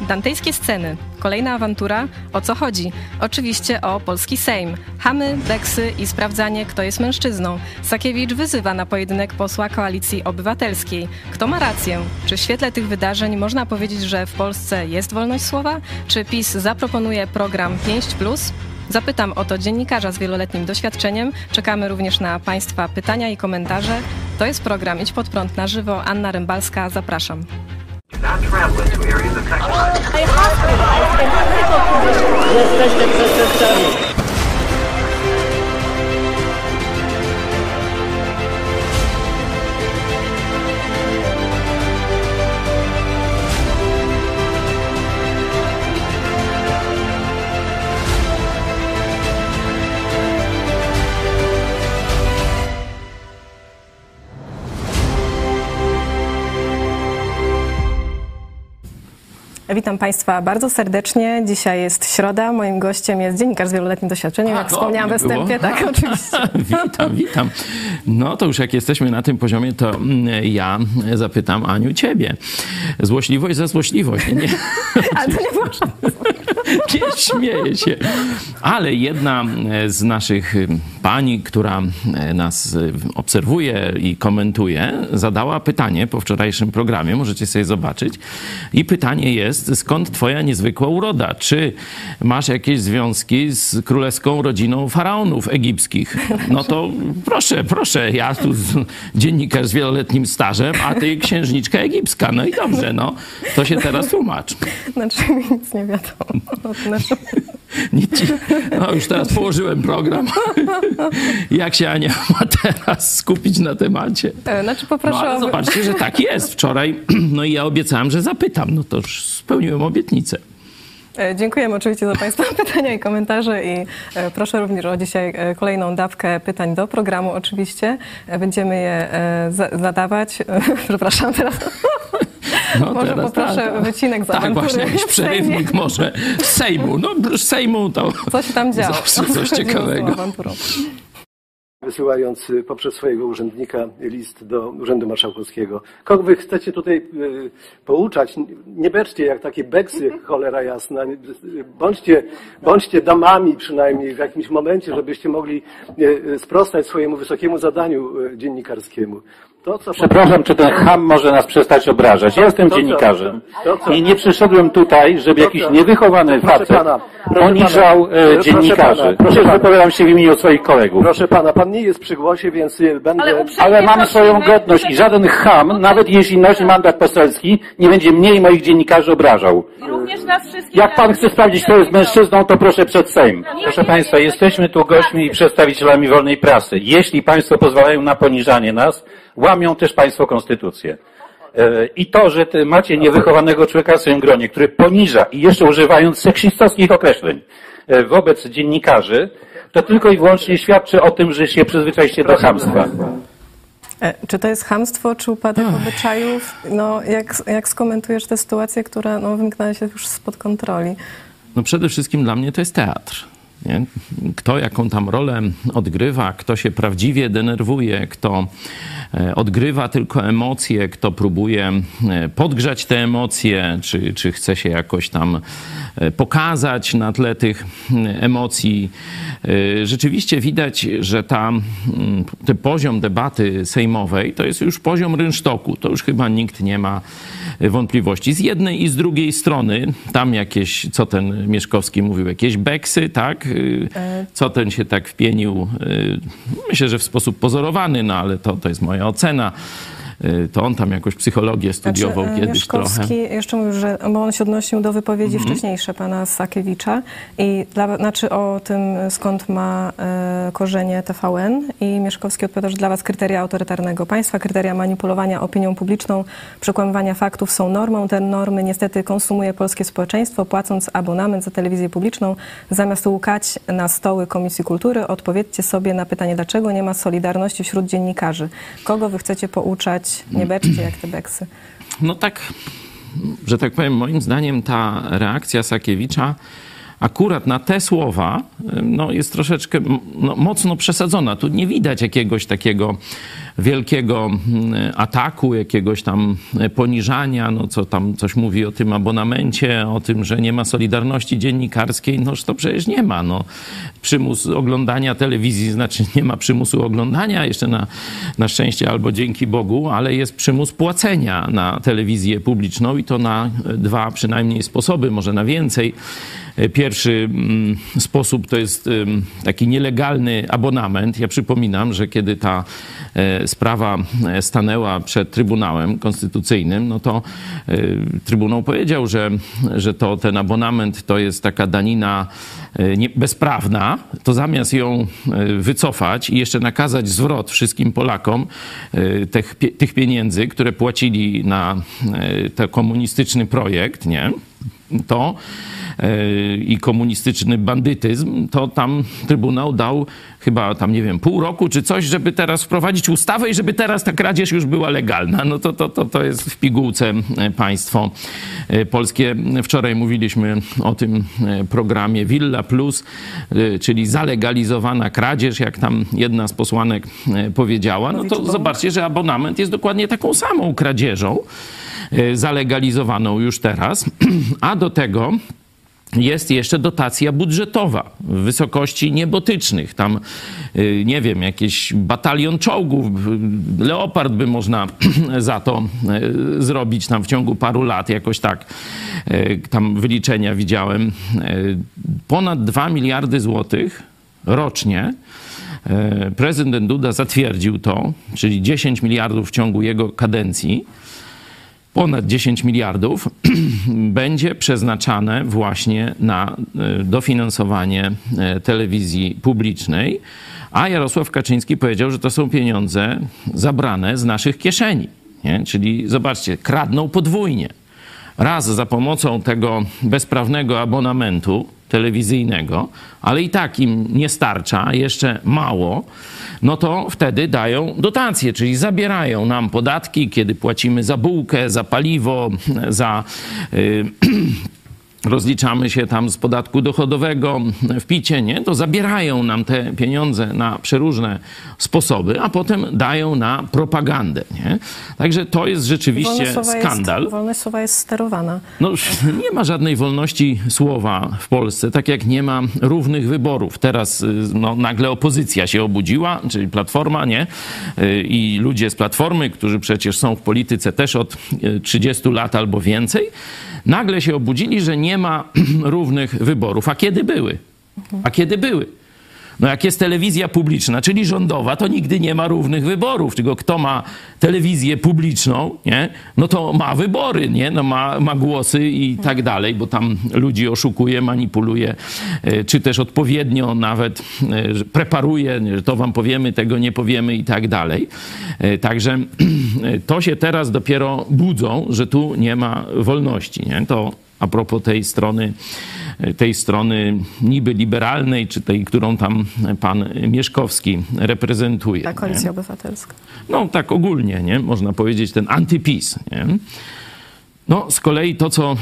Dantejskie sceny. Kolejna awantura. O co chodzi? Oczywiście o polski Sejm. Hamy, beksy i sprawdzanie, kto jest mężczyzną. Sakiewicz wyzywa na pojedynek posła Koalicji Obywatelskiej. Kto ma rację? Czy w świetle tych wydarzeń można powiedzieć, że w Polsce jest wolność słowa? Czy PiS zaproponuje program 5+. Zapytam o to dziennikarza z wieloletnim doświadczeniem. Czekamy również na Państwa pytania i komentarze. To jest program Idź Pod Prąd na żywo. Anna Rymbalska, zapraszam. Jesteście przestępcami. Witam Państwa bardzo serdecznie. Dzisiaj jest środa. Moim gościem jest dziennikarz z wieloletnim doświadczeniem, A, jak wspomniałam we wstępie. Tak, oczywiście. witam, witam. No to już jak jesteśmy na tym poziomie, to mm, ja zapytam Aniu ciebie. Złośliwość za złośliwość. Nie, Ale to nie było nie śmieję się. Ale jedna z naszych pani, która nas obserwuje i komentuje, zadała pytanie po wczorajszym programie, możecie sobie zobaczyć. I pytanie jest, skąd twoja niezwykła uroda? Czy masz jakieś związki z królewską rodziną faraonów egipskich? No to proszę, proszę, ja tu dziennikarz z wieloletnim stażem, a ty księżniczka egipska. No i dobrze, no. To się teraz tłumacz. Znaczy mi nic nie wiadomo. Znaczy, Nic ci... No już teraz położyłem program. Jak się Ania ma teraz skupić na temacie? e, znaczy No poproszę ale o... zobaczcie, że tak jest. Wczoraj, no i ja obiecałem, że zapytam. No to już spełniłem obietnicę. E, Dziękujemy oczywiście za Państwa pytania i komentarze i e, proszę również o dzisiaj kolejną dawkę pytań do programu oczywiście. Będziemy je za- zadawać. Przepraszam teraz. No Może teraz poproszę tak, tak. wycinek z Tak, właśnie jakiś przerywnik może z Sejmu. No z Sejmu to Co się tam działo? zawsze coś ciekawego. wysyłając y, poprzez swojego urzędnika list do Urzędu Marszałkowskiego. Kogo wy chcecie tutaj y, pouczać? Nie beczcie jak takie beksy, cholera jasna. Bądźcie, bądźcie damami przynajmniej w jakimś momencie, żebyście mogli y, y, sprostać swojemu wysokiemu zadaniu y, dziennikarskiemu. To, co Przepraszam, czy ten ham może nas przestać obrażać? Ja jestem dziennikarzem To co? i nie przyszedłem tutaj, żeby jakiś niewychowany facet poniżał pana, e, proszę dziennikarzy. proszę wypowiadam się w imieniu swoich kolegów. Proszę pana, pan nie jest przy głosie, więc będę... Ale Ale mam swoją godność i żaden ham, nawet jeśli nosi mandat poselski, nie będzie mnie i moich dziennikarzy obrażał. Również nas wszystkich... Jak pan chce sprawdzić, kto jest mężczyzną, to proszę przed Sejm. Proszę Państwa, jesteśmy tu gośćmi i przedstawicielami wolnej prasy. Jeśli Państwo pozwalają na poniżanie nas, łamią też Państwo konstytucję. E, I to, że ty macie niewychowanego człowieka w swoim gronie, który poniża i jeszcze używając seksistowskich określeń e, wobec dziennikarzy, to tylko i wyłącznie świadczy o tym, że się przyzwyczailiście do chamstwa. E, Czy to jest hamstwo, czy upadek obyczajów? No, jak, jak skomentujesz tę sytuację, która no, wymknęła się już spod kontroli? No przede wszystkim dla mnie to jest teatr. Nie? Kto jaką tam rolę odgrywa, kto się prawdziwie denerwuje, kto e, odgrywa tylko emocje, kto próbuje e, podgrzać te emocje, czy, czy chce się jakoś tam e, pokazać na tle tych emocji. Rzeczywiście widać, że ta, ten poziom debaty sejmowej to jest już poziom rynsztoku. To już chyba nikt nie ma wątpliwości. Z jednej i z drugiej strony, tam jakieś, co ten Mieszkowski mówił, jakieś beksy, tak? Y, Co ten się tak wpienił? y, Myślę, że w sposób pozorowany, no ale to, to jest moja ocena. Y, To on tam jakąś psychologię studiował Znaczy, e, kiedyś Mieszkowski trochę. jeszcze mówił, że bo on się odnosił do wypowiedzi Mhm. wcześniejsze pana Sakiewicza i dla, znaczy o tym, skąd ma e, korzenie TVN i Mieszkowski odpowiada, że dla was kryteria autorytarnego państwa, kryteria manipulowania opinią publiczną, przekłamywania faktów są normą. Te normy niestety konsumuje polskie społeczeństwo, płacąc abonament za telewizję publiczną. Zamiast łukać na stoły Komisji Kultury, odpowiedzcie sobie na pytanie, dlaczego nie ma solidarności wśród dziennikarzy. Kogo wy chcecie pouczać? Nie beczcie jak te beksy. No tak, że tak powiem, moim zdaniem ta reakcja Sakiewicza akurat na te słowa no, jest troszeczkę no, mocno przesadzona. Tu nie widać jakiegoś takiego wielkiego mm, ataku, jakiegoś tam poniżania, no co tam coś mówi o tym abonamencie, o tym, że nie ma solidarności dziennikarskiej, noż to przecież nie ma. No. Przymus oglądania telewizji znaczy nie ma przymusu oglądania, jeszcze na, na szczęście albo dzięki Bogu, ale jest przymus płacenia na telewizję publiczną i to na dwa przynajmniej sposoby, może na więcej. Pierwszy mm, sposób to jest taki nielegalny abonament. Ja przypominam, że kiedy ta e, sprawa e, stanęła przed Trybunałem Konstytucyjnym, no to e, Trybunał powiedział, że, że to ten abonament to jest taka danina bezprawna, to zamiast ją wycofać i jeszcze nakazać zwrot wszystkim Polakom tych, tych pieniędzy, które płacili na ten komunistyczny projekt, nie? To i komunistyczny bandytyzm, to tam Trybunał dał chyba tam, nie wiem, pół roku czy coś, żeby teraz wprowadzić ustawę i żeby teraz ta kradzież już była legalna. No to, to, to, to jest w pigułce e, państwo e, polskie. Wczoraj mówiliśmy o tym e, programie Villa Plus, czyli zalegalizowana kradzież, jak tam jedna z posłanek powiedziała. No to zobaczcie, że abonament jest dokładnie taką samą kradzieżą zalegalizowaną już teraz, a do tego jest jeszcze dotacja budżetowa w wysokości niebotycznych. Tam, y, nie wiem, jakiś batalion czołgów, leopard by można za to y, zrobić tam w ciągu paru lat, jakoś tak. Tam wyliczenia widziałem. Ponad 2 miliardy złotych rocznie. Prezydent Duda zatwierdził to, czyli 10 miliardów w ciągu jego kadencji ponad 10 miliardów będzie przeznaczane właśnie na e, dofinansowanie e, telewizji publicznej, a Jarosław Kaczyński powiedział, że to są pieniądze zabrane z naszych kieszeni. Nie? Czyli zobaczcie, kradną podwójnie. Raz za pomocą tego bezprawnego abonamentu telewizyjnego, ale i tak im nie starcza, jeszcze mało no to wtedy dają dotacje, czyli zabierają nam podatki, kiedy płacimy za bułkę, za paliwo, za. Yy, rozliczamy się tam z podatku dochodowego w picie, nie? to zabierają nam te pieniądze na przeróżne sposoby, a potem dają na propagandę. Nie? Także to jest rzeczywiście skandal. Jest, wolność słowa jest sterowana. No, nie ma żadnej wolności słowa w Polsce, tak jak nie ma równych wyborów. Teraz no, nagle opozycja się obudziła, czyli Platforma, nie? I ludzie z Platformy, którzy przecież są w polityce też od 30 lat albo więcej, nagle się obudzili, że nie ma równych wyborów. A kiedy były? A kiedy były? No jak jest telewizja publiczna, czyli rządowa, to nigdy nie ma równych wyborów. Tylko kto ma telewizję publiczną, nie? no to ma wybory, nie? No ma, ma głosy i tak dalej, bo tam ludzi oszukuje, manipuluje, e, czy też odpowiednio nawet e, preparuje, że to wam powiemy, tego nie powiemy i tak dalej. E, także to się teraz dopiero budzą, że tu nie ma wolności. Nie? To a propos tej strony tej strony niby liberalnej, czy tej, którą tam pan Mieszkowski reprezentuje. Ta koalicja nie? obywatelska. No tak ogólnie, nie? Można powiedzieć ten antypis, nie? No, z kolei to, co,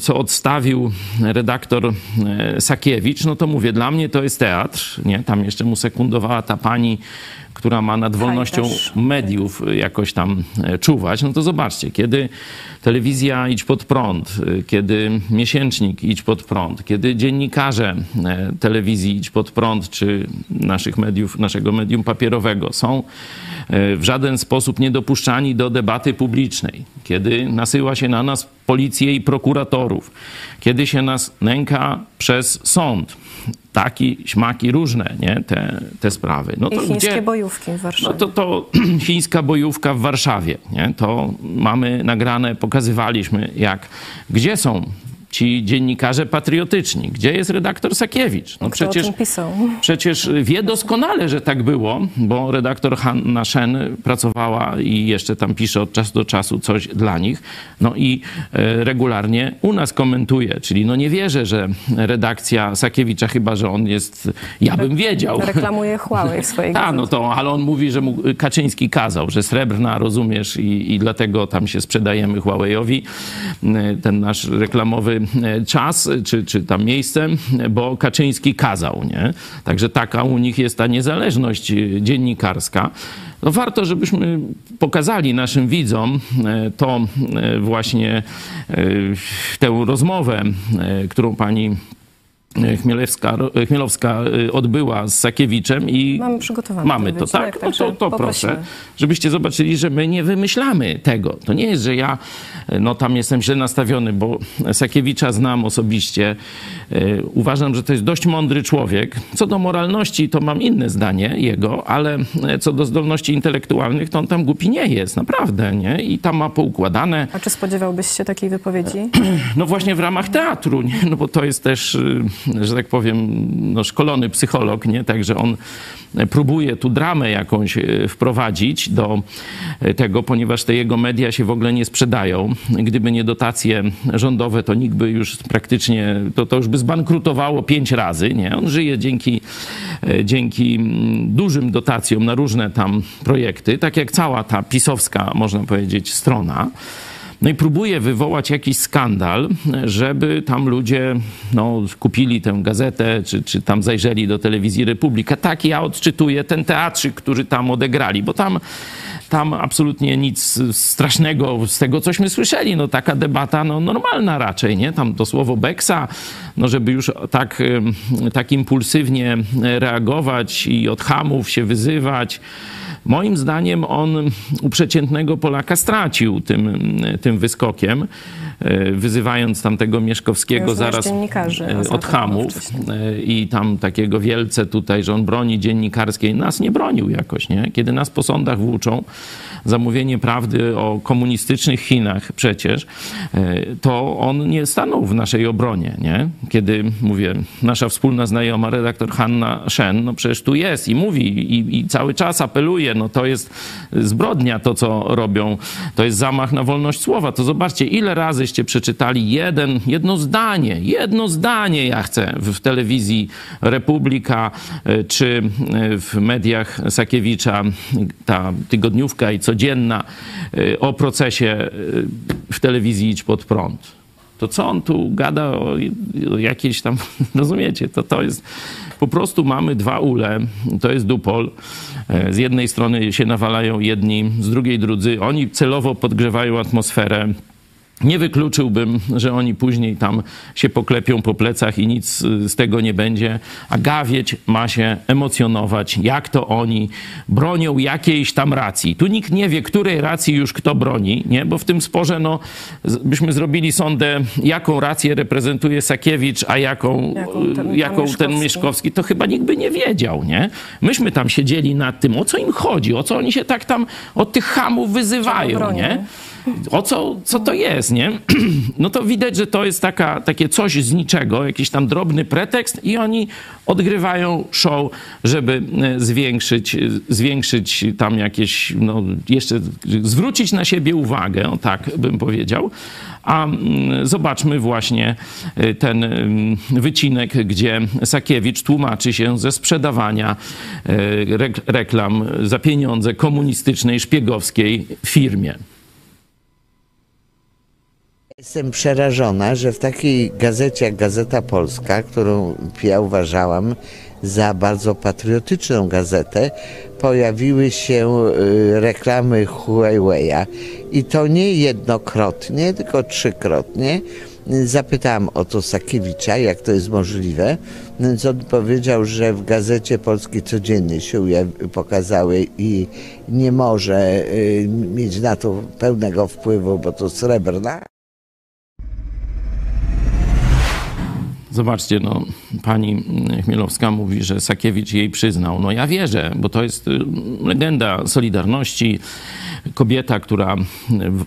co odstawił redaktor e, Sakiewicz, no to mówię, dla mnie to jest teatr, nie? Tam jeszcze mu sekundowała ta pani która ma nad wolnością mediów jakoś tam e, czuwać, no to zobaczcie, kiedy telewizja Idź Pod Prąd, e, kiedy miesięcznik Idź Pod Prąd, kiedy dziennikarze telewizji Idź Pod Prąd, czy naszych mediów, naszego medium papierowego są w żaden sposób niedopuszczani do debaty publicznej, kiedy nasyła się na nas policję i prokuratorów, kiedy się nas nęka przez sąd, taki, śmaki, różne, nie? Te, te sprawy. No to I chińskie gdzie, bojówki w Warszawie. No to, to chińska bojówka w Warszawie, nie? To mamy nagrane, pokazywaliśmy jak, gdzie są ci dziennikarze patriotyczni. Gdzie jest redaktor Sakiewicz? No przecież, przecież wie doskonale, że tak było, bo redaktor Hanna Shen pracowała i jeszcze tam pisze od czasu do czasu coś dla nich. No i e, regularnie u nas komentuje, czyli no nie wierzę, że redakcja Sakiewicza, chyba że on jest, ja bym wiedział. Reklamuje Huawei w swojej A, no to, ale on mówi, że mu Kaczyński kazał, że srebrna, rozumiesz, i, i dlatego tam się sprzedajemy Huawei'owi. E, ten nasz reklamowy czas, czy, czy tam miejsce, bo Kaczyński kazał, nie? Także taka u nich jest ta niezależność dziennikarska. No warto, żebyśmy pokazali naszym widzom to właśnie tę rozmowę, którą pani Chmielewska, Chmielowska y, odbyła z Sakiewiczem i mamy przygotowany mamy to, tak? No to, to proszę, żebyście zobaczyli, że my nie wymyślamy tego. To nie jest, że ja y, no tam jestem źle nastawiony, bo Sakiewicza znam osobiście. Y, uważam, że to jest dość mądry człowiek. Co do moralności, to mam inne zdanie jego, ale co do zdolności intelektualnych, to on tam głupi nie jest, naprawdę, nie? I tam ma poukładane. A czy spodziewałbyś się takiej wypowiedzi? No właśnie w ramach teatru, nie? No bo to jest też że tak powiem, no, szkolony psycholog, nie? Także on próbuje tu dramę jakąś e, wprowadzić do e, tego, ponieważ te jego media się w ogóle nie sprzedają. Gdyby nie dotacje rządowe, to nikt by już praktycznie, to, to już by zbankrutowało pięć razy, nie? On żyje dzięki, e, dzięki mm, dużym dotacjom na różne tam projekty, tak jak cała ta pisowska, można powiedzieć, strona. No i próbuje wywołać jakiś skandal, żeby tam ludzie no, kupili tę gazetę, czy, czy tam zajrzeli do telewizji Republika. Tak ja odczytuję ten teatrzyk, który tam odegrali, bo tam tam absolutnie nic strasznego z tego, cośmy słyszeli. No taka debata no, normalna raczej, nie? Tam to słowo Beksa, no żeby już tak, tak impulsywnie reagować i od hamów się wyzywać, Moim zdaniem on u przeciętnego Polaka stracił tym, tym wyskokiem, wyzywając tamtego Mieszkowskiego zaraz e, od hamów e, i tam takiego wielce tutaj, że on broni dziennikarskiej. Nas nie bronił jakoś, nie? Kiedy nas po sądach włóczą, zamówienie prawdy o komunistycznych Chinach przecież, to on nie stanął w naszej obronie, nie? Kiedy, mówię, nasza wspólna znajoma, redaktor Hanna Shen, no przecież tu jest i mówi i, i cały czas apeluje, no to jest zbrodnia to, co robią. To jest zamach na wolność słowa. To zobaczcie, ile razyście przeczytali jeden, jedno zdanie, jedno zdanie ja chcę w telewizji Republika e, czy e, w mediach Sakiewicza, ta tygodniówka i codzienna e, o procesie w telewizji Idź Pod Prąd. To co on tu gada o, jakieś tam, rozumiecie, to to jest, po prostu mamy dwa ule, to jest dupol, z jednej strony się nawalają jedni, z drugiej drudzy, oni celowo podgrzewają atmosferę, nie wykluczyłbym, że oni później tam się poklepią po plecach i nic z tego nie będzie, a gawieć ma się emocjonować, jak to oni bronią jakiejś tam racji. Tu nikt nie wie, której racji już kto broni, nie? bo w tym sporze no, byśmy zrobili sądę, jaką rację reprezentuje Sakiewicz, a jaką, jaką, ten, jaką Mieszkowski. ten Mieszkowski, to chyba nikt by nie wiedział. Nie? Myśmy tam siedzieli nad tym, o co im chodzi, o co oni się tak tam od tych hamów wyzywają. Nie? O co, co to jest, nie? No to widać, że to jest taka, takie coś z niczego, jakiś tam drobny pretekst i oni odgrywają show, żeby e, zwiększyć, zwiększyć tam jakieś, no jeszcze zwrócić na siebie uwagę, tak bym powiedział. A mm, zobaczmy właśnie e, ten wycinek, gdzie Sakiewicz tłumaczy się ze sprzedawania e, reklam za pieniądze komunistycznej, szpiegowskiej firmie. Jestem przerażona, że w takiej gazecie jak Gazeta Polska, którą ja uważałam za bardzo patriotyczną gazetę, pojawiły się y, reklamy Huawei'a i to nie jednokrotnie, tylko trzykrotnie. Zapytałam o to Sakiewicza, jak to jest możliwe. Więc on powiedział, że w Gazecie Polskiej codziennie się pokazały i nie może y, mieć na to pełnego wpływu, bo to srebrna. Zobaczcie, no, pani Chmielowska mówi, że Sakiewicz jej przyznał. No ja wierzę, bo to jest y, legenda Solidarności. Kobieta, która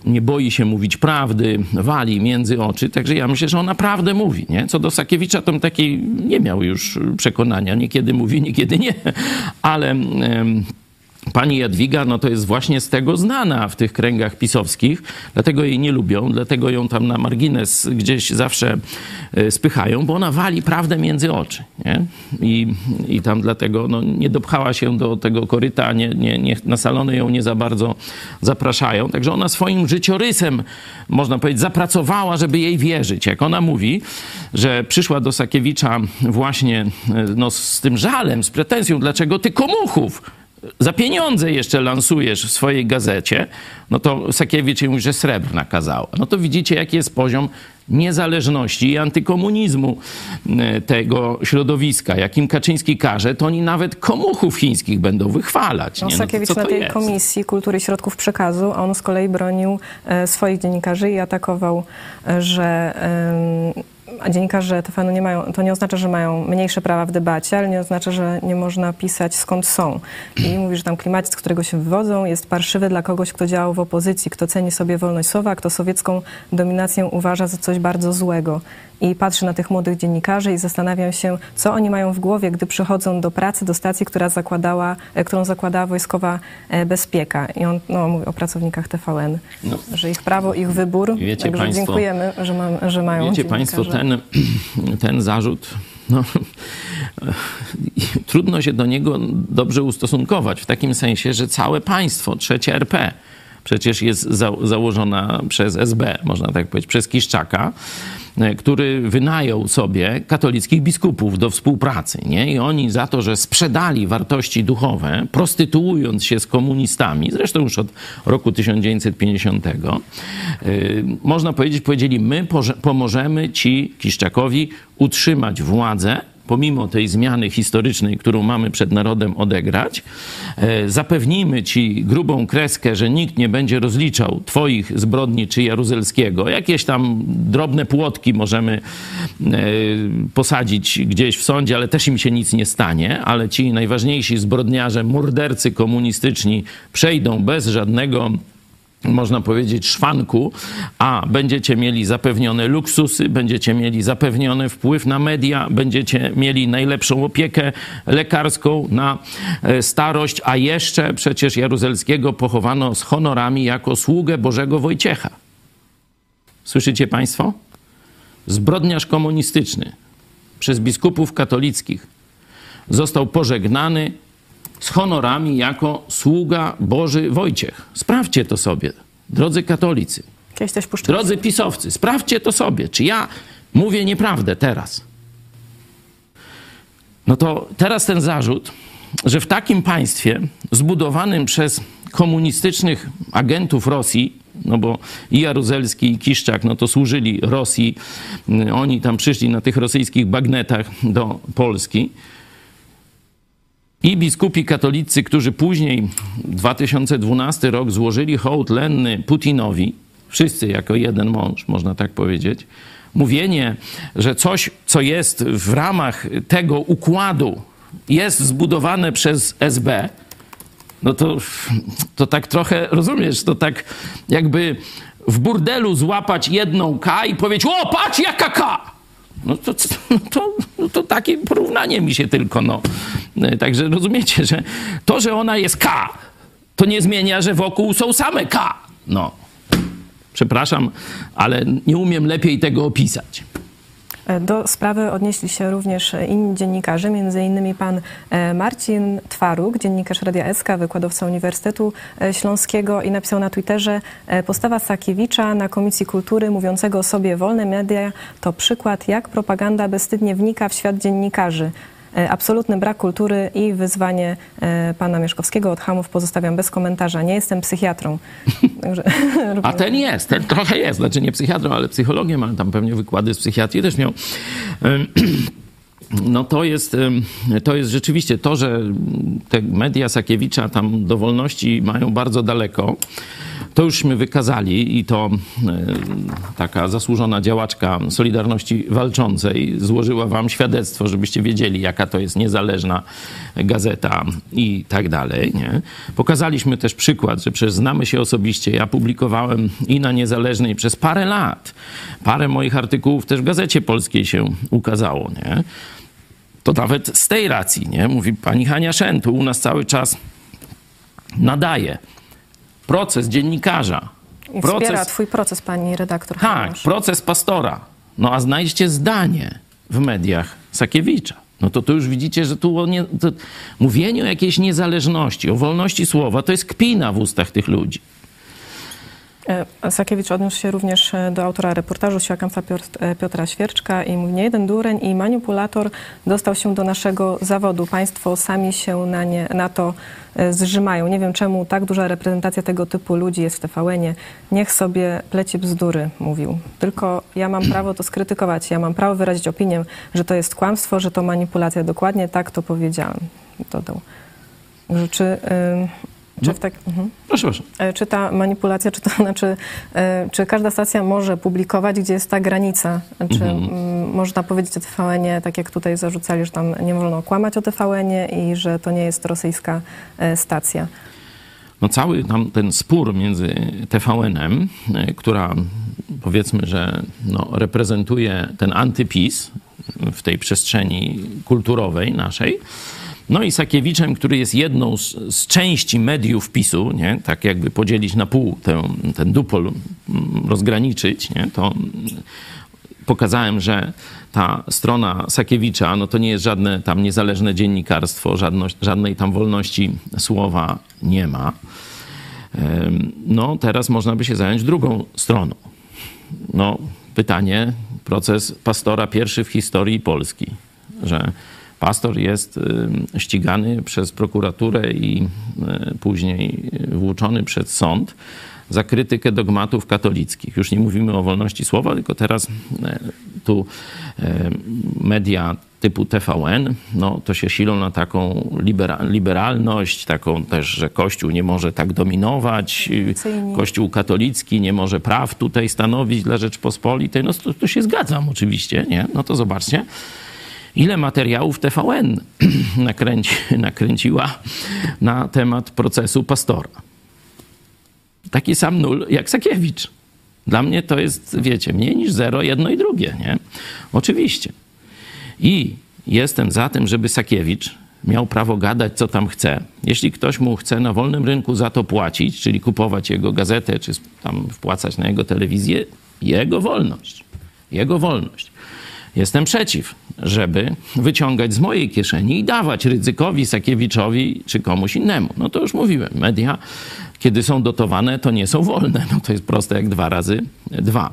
nie boi się mówić prawdy, wali między oczy. Także ja myślę, że ona prawdę mówi. Nie? Co do Sakiewicza, to takiej nie miał już przekonania. Niekiedy mówi, niekiedy nie. Ale pani Jadwiga, no to jest właśnie z tego znana w tych kręgach pisowskich, dlatego jej nie lubią, dlatego ją tam na margines gdzieś zawsze e, spychają, bo ona wali prawdę między oczy. Nie? I, I tam dlatego no, nie dopchała się do tego koryta, nie, nie, nie, na salony ją nie za bardzo zapraszają. Także ona swoim życiorysem, można powiedzieć, zapracowała, żeby jej wierzyć. Jak ona mówi, że przyszła do Sakiewicza właśnie e, no, z tym żalem, z pretensją, dlaczego ty komuchów za pieniądze jeszcze lansujesz w swojej gazecie, no to Sakiewicz mówi, że srebrna kazała. No to widzicie, jaki jest poziom niezależności i antykomunizmu e, tego środowiska. Jakim Kaczyński każe, to oni nawet komuchów chińskich będą wychwalać. No? No Sakiewicz co na tej jest? Komisji Kultury i Środków Przekazu, on z kolei bronił e, swoich dziennikarzy i atakował, e, że a dziennikarze TVN nie mają, to nie oznacza, że mają mniejsze prawa w debacie, ale nie oznacza, że nie można pisać skąd są. I mówi, że tam klimat, z którego się wywodzą, jest parszywy dla kogoś, kto działał w opozycji, kto ceni sobie wolność słowa, kto sowiecką dominację uważa za coś bardzo złego. I patrzy na tych młodych dziennikarzy i zastanawiam się, co oni mają w głowie, gdy przychodzą do pracy, do stacji, która zakładała, e, którą zakładała wojskowa e, bezpieka. I on no, mówi o pracownikach TVN, No. że ich prawo, ich wybór. Wiecie Także państwo- dziękujemy, że, mam, że mają Wiecie Państwo, ten, ten zarzut, no, trudno się do niego dobrze ustosunkować, w takim sensie, że całe państwo, trzecie RP, przecież jest za, założona przez SB, można tak powiedzieć, przez Kiszczaka, e, który wynajął sobie katolickich biskupów do współpracy. Nie? I oni za to, że sprzedali wartości duchowe, prostytuując się z komunistami, zresztą już od roku 1950, yy, można powiedzieć, powiedzieli, my pomożemy ci, Kiszczakowi, utrzymać władzę, pomimo tej zmiany historycznej, którą mamy przed narodem odegrać, e, zapewnimy ci grubą kreskę, że nikt nie będzie rozliczał twoich zbrodni czy Jaruzelskiego. Jakieś tam drobne płotki możemy e, posadzić gdzieś w sądzie, ale też im się nic nie stanie, ale ci najważniejsi zbrodniarze, mordercy komunistyczni przejdą bez żadnego można powiedzieć, szwanku, a będziecie mieli zapewnione luksusy, będziecie mieli zapewniony wpływ na media, będziecie mieli najlepszą opiekę lekarską na e, starość, a jeszcze przecież Jaruzelskiego pochowano z honorami jako sługę Bożego Wojciecha. Słyszycie Państwo? Zbrodniarz komunistyczny przez biskupów katolickich został pożegnany z honorami jako sługa Boży Wojciech. Sprawdźcie to sobie, drodzy katolicy, drodzy pisowcy, sprawdźcie to sobie, czy ja mówię nieprawdę teraz. No to teraz ten zarzut, że w takim państwie zbudowanym przez komunistycznych agentów Rosji, no bo i Jaruzelski, i Kiszczak, no to służyli Rosji, oni tam przyszli na tych rosyjskich bagnetach do Polski, i biskupi katolicy, którzy później, 2012 rok, złożyli hołd lenny Putinowi, wszyscy jako jeden mąż, można tak powiedzieć, mówienie, że coś, co jest w ramach tego układu, jest zbudowane przez SB, no to, to tak trochę, rozumiesz, to tak jakby w burdelu złapać jedną K i powiedzieć, o patrz jaka K! No to, no to, no to takie porównanie mi się tylko, no. Także rozumiecie, że to, że ona jest K, to nie zmienia, że wokół są same K. No. Przepraszam, ale nie umiem lepiej tego opisać. Do sprawy odnieśli się również inni dziennikarze, innymi pan e, Marcin Twaruk, dziennikarz Radia SK, wykładowca Uniwersytetu e, Śląskiego i napisał na Twitterze e, postawa Sakiewicza na Komisji Kultury mówiącego o sobie wolne media to przykład jak propaganda bezstydnie wnika w świat dziennikarzy. E, Absolutny brak kultury i wyzwanie e, pana Mieszkowskiego od hamów pozostawiam bez komentarza. Nie jestem psychiatrą. A ten jest, ten trochę jest, znaczy nie psychiatrą, ale psychologiem, ale tam pewnie wykłady z psychiatrii też miał. No to jest, to jest rzeczywiście to, że te media Sakiewicza tam do wolności mają bardzo daleko. To jużśmy wykazali i to taka zasłużona działaczka Solidarności Walczącej złożyła wam świadectwo, żebyście wiedzieli, jaka to jest niezależna gazeta i tak dalej. Nie? Pokazaliśmy też przykład, że przecież znamy się osobiście. Ja publikowałem i na Niezależnej przez parę lat. Parę moich artykułów też w Gazecie Polskiej się ukazało. Nie? To nawet z tej racji, nie? Mówi pani Hania Szentu, u nas cały czas nadaje proces dziennikarza, I proces, wspiera twój proces, pani redaktor. tak, Hanusz. proces pastora, no a znajdźcie zdanie w mediach Sakiewicza. No to tu już widzicie, że tu o nie, to mówienie o jakiejś niezależności, o wolności słowa, to jest kpina w ustach tych ludzi. E, Sakiewicz odniósł się również e, do autora reportażu Siłakamfa Piotr- e, Piotra Świerczka i mówi, nie jeden dureń i manipulator dostał się do naszego zawodu. Państwo sami się na, nie, na to zrzymają. Nie wiem czemu tak duża reprezentacja tego typu ludzi jest w TVN-ie. Niech sobie plecie bzdury, mówił. Tylko ja mam prawo to skrytykować. Ja mam prawo wyrazić opinię, że to jest kłamstwo, że to manipulacja. Dokładnie tak to powiedziałem, dodał. Czy, czy w tak... Mhm. Proszę, proszę. E, Czy ta manipulacja, czy to znaczy, e, czy każda stacja może publikować, gdzie jest ta granica? Czy Mhm. mm, można powiedzieć o TVN-ie, tak jak tutaj zarzucali, że tam nie wolno kłamać o TVN-ie i że to nie jest rosyjska e, stacja? no cały tam ten spór między TVN-em, która powiedzmy, że no, reprezentuje ten antypis w tej przestrzeni kulturowej naszej, no i Sakiewiczem, który jest jedną z, z części mediów PiSu, nie? tak jakby podzielić na pół tę, ten dupol, rozgraniczyć, nie? to pokazałem, że ta strona Sakiewicza, no to nie jest żadne tam niezależne dziennikarstwo, żadno, żadnej tam wolności słowa nie ma. No teraz można by się zająć drugą stroną. No pytanie, proces pastora pierwszy w historii Polski, że pastor jest ym, ścigany przez prokuraturę i y, później włóczony przed sąd za krytykę dogmatów katolickich. Już nie mówimy o wolności słowa, tylko teraz e, tu media typu TVN, no to się silą na taką libera, liberalność, taką też, że Kościół nie może tak dominować, y. Kościół katolicki nie może praw tutaj stanowić dla Rzeczpospolitej. No to, to się zgadzam oczywiście, nie? No to zobaczcie, ile materiałów TVN nakręci, nakręciła na temat procesu pastora taki sam nul jak Sakiewicz. Dla mnie to jest, wiecie, mniej niż zero, jedno i drugie, nie? Oczywiście. I jestem za tym, żeby Sakiewicz miał prawo gadać, co tam chce. Jeśli ktoś mu chce na wolnym rynku za to płacić, czyli kupować jego gazetę, czy tam wpłacać na jego telewizję, jego wolność. Jego wolność. Jestem przeciw, żeby wyciągać z mojej kieszeni i dawać Rydzykowi, Sakiewiczowi czy komuś innemu. No to już mówiłem, media, kiedy są dotowane, to nie są wolne. No to jest proste jak dwa razy dwa.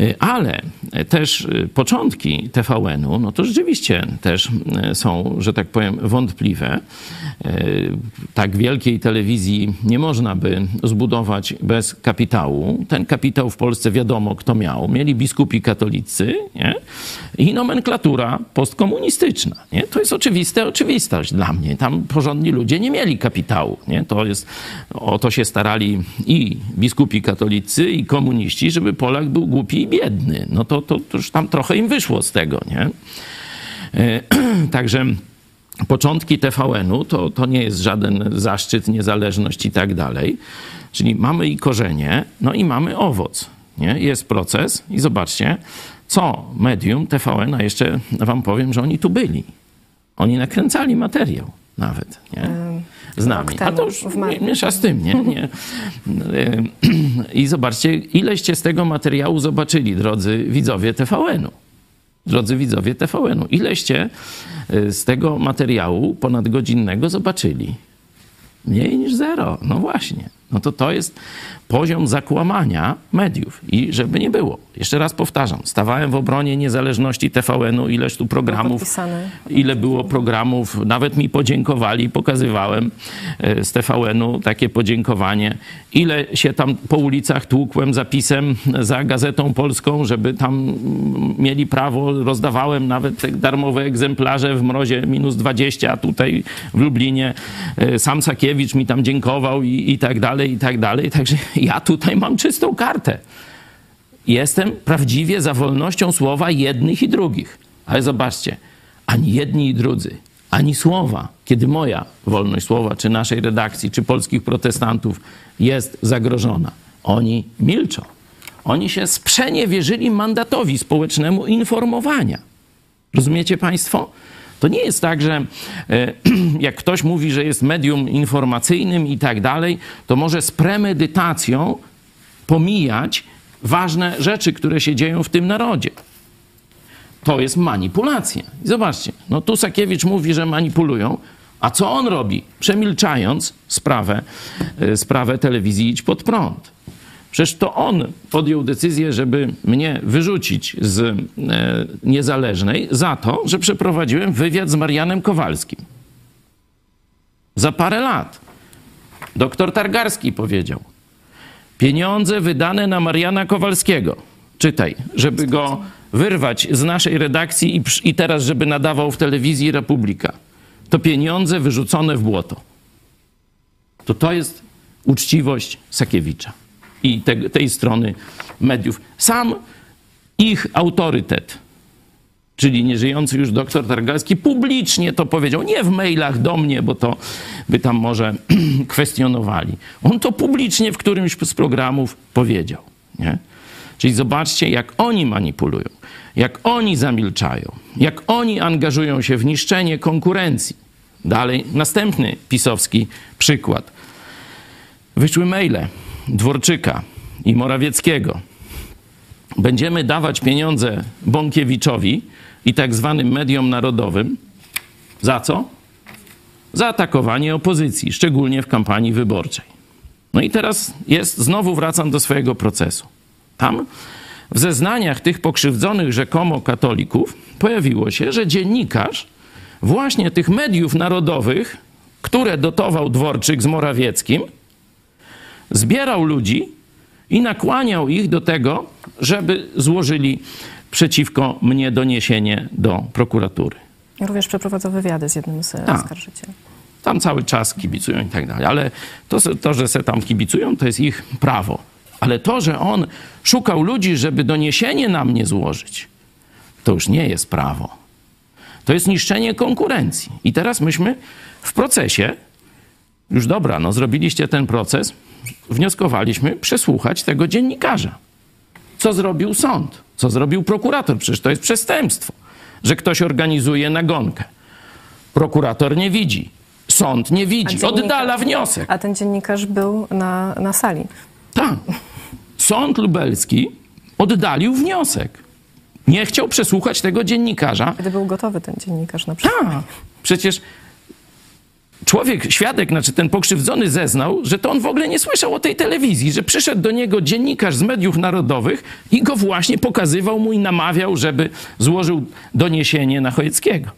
Y, Ale też y, początki TVN-u, no to rzeczywiście też y, są, że tak powiem, wątpliwe. Tak wielkiej telewizji nie można by zbudować bez kapitału. Ten kapitał w Polsce wiadomo, kto miał. Mieli biskupi katolicy nie? i nomenklatura postkomunistyczna. Nie? To jest oczywiste, oczywistość dla mnie. Tam porządni ludzie nie mieli kapitału. Nie? To jest, o to się starali i biskupi katolicy, i komuniści, żeby Polak był głupi biedny. No to, to, to już tam trochę im wyszło z tego. Nie? E, Także początki TVN-u to, to nie jest żaden zaszczyt, niezależność i tak dalej. Czyli mamy i korzenie, no i mamy owoc. Nie? Jest proces i zobaczcie, co medium TVN, a jeszcze wam powiem, że oni tu byli. Oni nakręcali materiał nawet, nie? Z nami. A to temu już miesza z tym, nie? nie. I zobaczcie, ileście z tego materiału zobaczyli, drodzy widzowie TVN-u drodzy widzowie TVN-u. Ileście y, z tego materiału ponadgodzinnego zobaczyli? Mniej niż zero. No właśnie. No to to jest poziom zakłamania mediów. I żeby nie było, jeszcze raz powtarzam, stawałem w obronie niezależności TVN-u, ileż tu programów, ile było programów, nawet mi podziękowali, pokazywałem e, z TVN-u takie podziękowanie, ile się tam po ulicach tłukłem zapisem za Gazetą Polską, żeby tam mm, mieli prawo, rozdawałem nawet te darmowe egzemplarze w mrozie minus 20, a tutaj w Lublinie e, sam Sakiewicz mi tam dziękował i, i tak dalej, i tak dalej. Także ja tutaj mam czystą kartę. Jestem prawdziwie za wolnością słowa jednych i drugich. Ale zobaczcie, ani jedni i drudzy, ani słowa, kiedy moja wolność słowa, czy naszej redakcji, czy polskich protestantów jest zagrożona, oni milczą. Oni się sprzeniewierzyli mandatowi społecznemu informowania. Rozumiecie Państwo? To nie jest tak, że e, jak ktoś mówi, że jest medium informacyjnym i tak dalej, to może z premedytacją pomijać ważne rzeczy, które się dzieją w tym narodzie. To jest manipulacja. I zobaczcie, no tu Sakiewicz mówi, że manipulują, a co on robi? Przemilczając sprawę, e, sprawę telewizji Idź Pod Prąd. Przecież to on podjął decyzję, żeby mnie wyrzucić z e, niezależnej za to, że przeprowadziłem wywiad z Marianem Kowalskim. Za parę lat. Doktor Targarski powiedział: Pieniądze wydane na Mariana Kowalskiego. Czytaj, żeby go wyrwać z naszej redakcji i, i teraz, żeby nadawał w telewizji Republika. To pieniądze wyrzucone w błoto. To to jest uczciwość Sakiewicza i te, tej strony mediów. Sam ich autorytet, czyli nieżyjący już doktor Targalski, publicznie to powiedział. Nie w mailach do mnie, bo to by tam może kwestionowali. On to publicznie w którymś z programów powiedział. Nie? Czyli zobaczcie, jak oni manipulują, jak oni zamilczają, jak oni angażują się w niszczenie konkurencji. Dalej, następny pisowski przykład. Wyszły maile Dworczyka i Morawieckiego. Będziemy dawać pieniądze Bąkiewiczowi i tak zwanym mediom narodowym. Za co? Za atakowanie opozycji, szczególnie w kampanii wyborczej. No i teraz jest, znowu wracam do swojego procesu. Tam w zeznaniach tych pokrzywdzonych rzekomo katolików pojawiło się, że dziennikarz właśnie tych mediów narodowych, które dotował Dworczyk z Morawieckim, zbierał ludzi i nakłaniał ich do tego, żeby złożyli przeciwko mnie doniesienie do prokuratury. Również przeprowadzał wywiady z jednym z Tak. oskarżycieli. Tam cały czas kibicują i tak dalej. Ale to, to, że se tam kibicują, to jest ich prawo. Ale to, że on szukał ludzi, żeby doniesienie na mnie złożyć, to już nie jest prawo. To jest niszczenie konkurencji. I teraz myśmy w procesie, już dobra, no zrobiliście ten proces, wnioskowaliśmy przesłuchać tego dziennikarza. Co zrobił sąd? Co zrobił prokurator? Przecież to jest przestępstwo, że ktoś organizuje nagonkę. Prokurator nie widzi, sąd nie widzi, oddala wniosek. A ten dziennikarz był na, na sali. Tak. Sąd lubelski oddalił wniosek. Nie chciał przesłuchać tego dziennikarza. Kiedy był gotowy ten dziennikarz na przykład. Tak. Przecież człowiek, świadek, znaczy ten pokrzywdzony zeznał, że to on w ogóle nie słyszał o tej telewizji, że przyszedł do niego dziennikarz z mediów narodowych i go właśnie pokazywał mu i namawiał, żeby złożył doniesienie na Chojeckiego.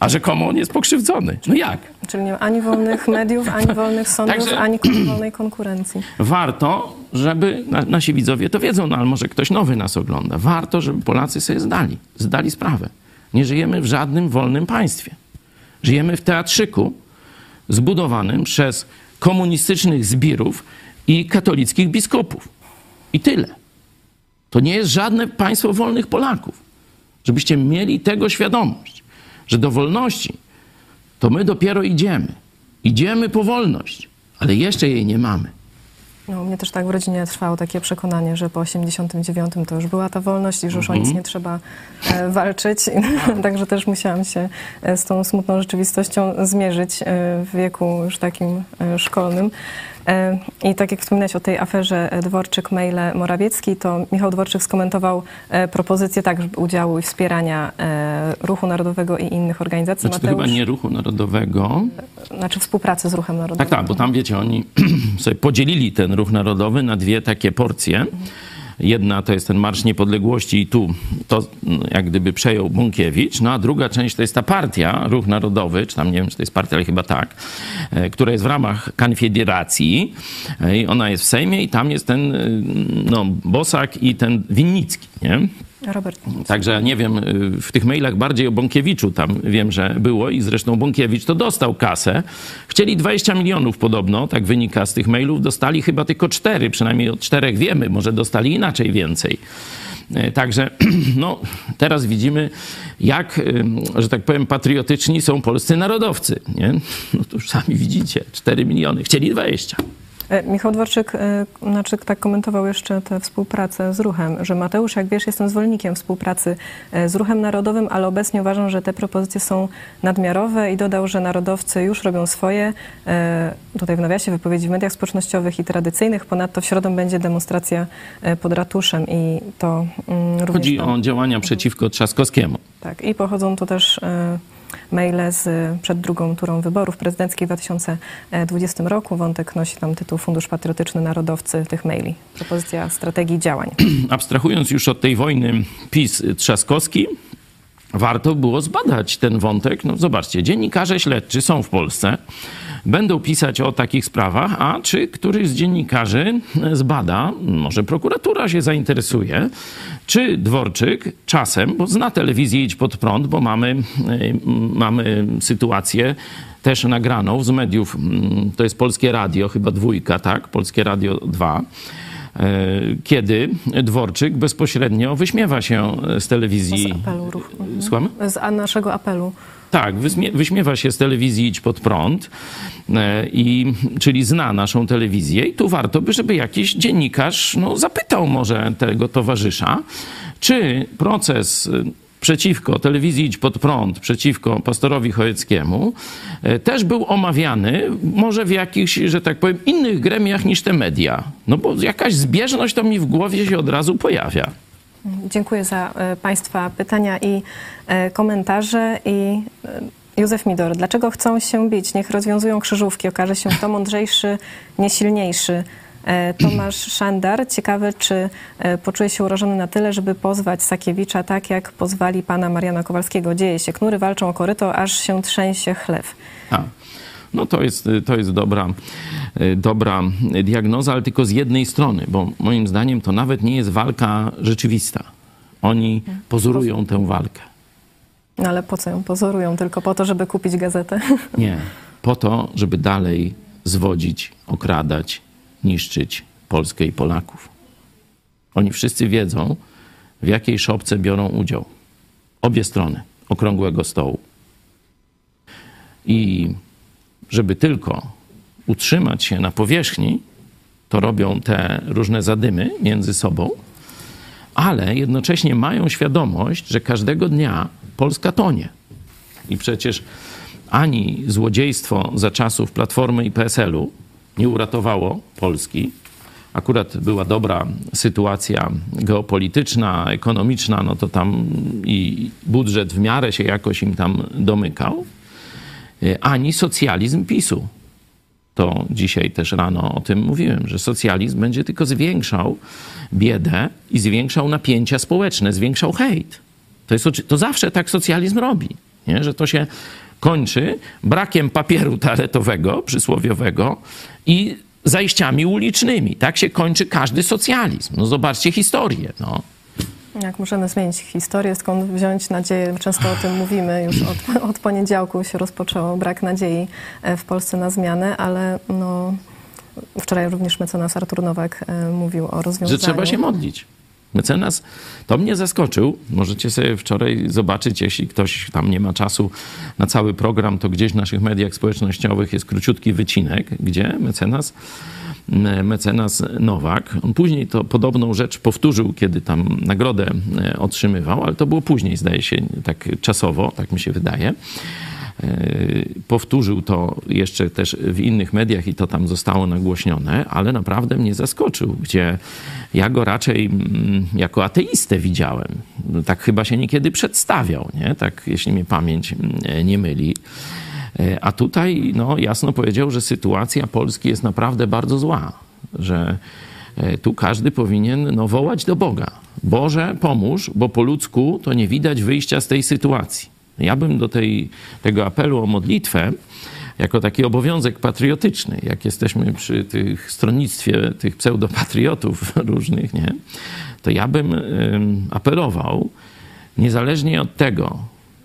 A rzekomo on jest pokrzywdzony. No jak? Czyli nie ma ani wolnych mediów, ani wolnych sądów, Także- ani wolnej konkurencji. warto, żeby na, nasi widzowie to wiedzą, no ale może ktoś nowy nas ogląda. Warto, żeby Polacy sobie zdali, zdali sprawę. Nie żyjemy w żadnym wolnym państwie. Żyjemy w teatrzyku zbudowanym przez komunistycznych zbirów i katolickich biskupów. I tyle. To nie jest żadne państwo wolnych Polaków. Żebyście mieli tego świadomość, że do wolności to my dopiero idziemy. Idziemy po wolność, ale jeszcze jej nie mamy. No, u mnie też tak w rodzinie trwało takie przekonanie, że po 89 to już była ta wolność i że już o Mhm. nic nie trzeba e, walczyć. Także też musiałam się e, z tą smutną rzeczywistością zmierzyć e, w wieku już takim e, szkolnym. E, I tak jak wspominałeś o tej aferze e, Dworczyk-Maile Morawiecki, to Michał Dworczyk skomentował e, propozycję tak żeby udziału i wspierania Ruchu Narodowego i innych organizacji. Znaczy to chyba nie ruchu narodowego. Znaczy współpracy z Ruchem Narodowym. Tak, tak, bo tam wiecie, oni sobie podzielili ten ruch narodowy na dwie takie porcje. Jedna to jest ten Marsz Niepodległości i tu to mm, jak gdyby przejął Bąkiewicz, no a druga część to jest ta partia, Ruch Narodowy, czy tam nie wiem, czy to jest partia, ale chyba tak, e, która jest w ramach Konfederacji e, i ona jest w Sejmie i tam jest ten e, no, Bosak i ten Winnicki, nie? Robert. Także nie wiem, y, w tych mailach bardziej o Bąkiewiczu tam wiem, że było i zresztą Bąkiewicz to dostał kasę. Chcieli 20 milionów podobno, tak wynika z tych mailów, dostali chyba tylko 4, przynajmniej od czterech wiemy, może dostali inaczej więcej. Y, Także no, teraz widzimy, jak, y, że tak powiem, patriotyczni są polscy narodowcy. Nie? No to już sami widzicie, 4 miliony, chcieli 20. E, Michał Dworczyk e, znaczy, tak komentował jeszcze tę współpracę z ruchem, że Mateusz, jak wiesz, jestem zwolennikiem współpracy e, z ruchem narodowym, ale obecnie uważam, że te propozycje są nadmiarowe i dodał, że narodowcy już robią swoje. Tutaj w nawiasie wypowiedzi w mediach społecznościowych i tradycyjnych. Ponadto w środę będzie demonstracja pod ratuszem i to mm, również... Chodzi tam- o działania przeciwko Trzaskowskiemu. Tak, i pochodzą tu też maile z, przed drugą turą wyborów prezydenckich w 2020 roku. Wątek nosi tam tytuł Fundusz Patriotyczny Narodowcy tych maili. Propozycja strategii działań. abstrahując już od tej wojny PiS-Trzaskowski, warto było zbadać ten wątek. No zobaczcie, dziennikarze śledczy są w Polsce, będą pisać o takich sprawach, a czy któryś z dziennikarzy zbada, może prokuratura się zainteresuje, czy Dworczyk czasem, bo zna telewizję Idź Pod Prąd, bo mamy, y, mamy sytuację też nagraną z mediów, mm, to jest Polskie Radio, chyba dwójka, tak? Polskie Radio 2 e, kiedy Dworczyk bezpośrednio wyśmiewa się z telewizji. Z apelu ruchu. Słuchamy? Z naszego apelu. Tak, wyśmiewa się z telewizji Idź Pod Prąd, e, i, czyli zna naszą telewizję i tu warto by, żeby jakiś dziennikarz no, zapytał może tego towarzysza, czy proces y, przeciwko telewizji Idź Pod Prąd, przeciwko pastorowi Chojeckiemu, e, też był omawiany może w jakichś, że tak powiem, innych gremiach niż te media. No bo jakaś zbieżność to mi w głowie się od razu pojawia. Dziękuję za e, Państwa pytania i e, komentarze. I e, Józef Midor, dlaczego chcą się bić? Niech rozwiązują krzyżówki. Okaże się, kto mądrzejszy, nie silniejszy. Tomasz Szandar, ciekawy, czy poczuje się urażony na tyle, żeby pozwać Sakiewicza tak, jak pozwali pana Mariana Kowalskiego. Dzieje się, knury walczą o koryto, aż się trzęsie chlew. A, no to jest, to jest dobra, y, dobra diagnoza, ale tylko z jednej strony, bo moim zdaniem to nawet nie jest walka rzeczywista. Oni pozorują tę walkę. No ale po co ją pozorują? Tylko po to, żeby kupić gazetę? Nie. Po to, żeby dalej zwodzić, okradać, niszczyć Polskę i Polaków. Oni wszyscy wiedzą, w jakiej szopce biorą udział. Obie strony okrągłego stołu. I żeby tylko utrzymać się na powierzchni, to robią te różne zadymy między sobą, ale jednocześnie mają świadomość, że każdego dnia Polska tonie. I przecież ani złodziejstwo za czasów Platformy i PSL-u nie uratowało Polski. Akurat była dobra sytuacja geopolityczna, ekonomiczna, no to tam i budżet w miarę się jakoś im tam domykał. E, Ani socjalizm PiSu. To dzisiaj też rano o tym mówiłem, że socjalizm będzie tylko zwiększał biedę i zwiększał napięcia społeczne, zwiększał hejt. To, jest, to zawsze tak socjalizm robi, nie? że to się kończy brakiem papieru toaletowego, przysłowiowego i zajściami ulicznymi. Tak się kończy każdy socjalizm. No zobaczcie historię. No. Jak możemy zmienić historię, skąd wziąć nadzieję? Często o tym mówimy, już od, od poniedziałku się rozpoczęło brak nadziei e, w Polsce na zmianę, ale no, wczoraj również mecenas Artur Nowak e, mówił o rozwiązaniu. że trzeba się modlić. Mecenas, to mnie zaskoczył. Możecie sobie wczoraj zobaczyć, jeśli ktoś tam nie ma czasu na cały program, to gdzieś w naszych mediach społecznościowych jest króciutki wycinek, gdzie mecenas, mecenas Nowak, on później to podobną rzecz powtórzył, kiedy tam nagrodę e, otrzymywał, ale to było później, zdaje się, tak czasowo, tak mi się wydaje. E, Powtórzył to jeszcze też w innych mediach i to tam zostało nagłośnione, ale naprawdę mnie zaskoczył, gdzie ja go raczej mm, jako ateistę widziałem. Tak chyba się niekiedy przedstawiał, nie? Tak, jeśli mnie pamięć mm, nie myli. E, A tutaj no, jasno powiedział, że sytuacja Polski jest naprawdę bardzo zła, że e, tu każdy powinien no, wołać do Boga. Boże, pomóż, bo po ludzku to nie widać wyjścia z tej sytuacji. Ja bym do tej, tego apelu o modlitwę jako taki obowiązek patriotyczny, jak jesteśmy przy tych stronnictwie tych pseudopatriotów różnych, nie? to ja bym ym, apelował, niezależnie od tego,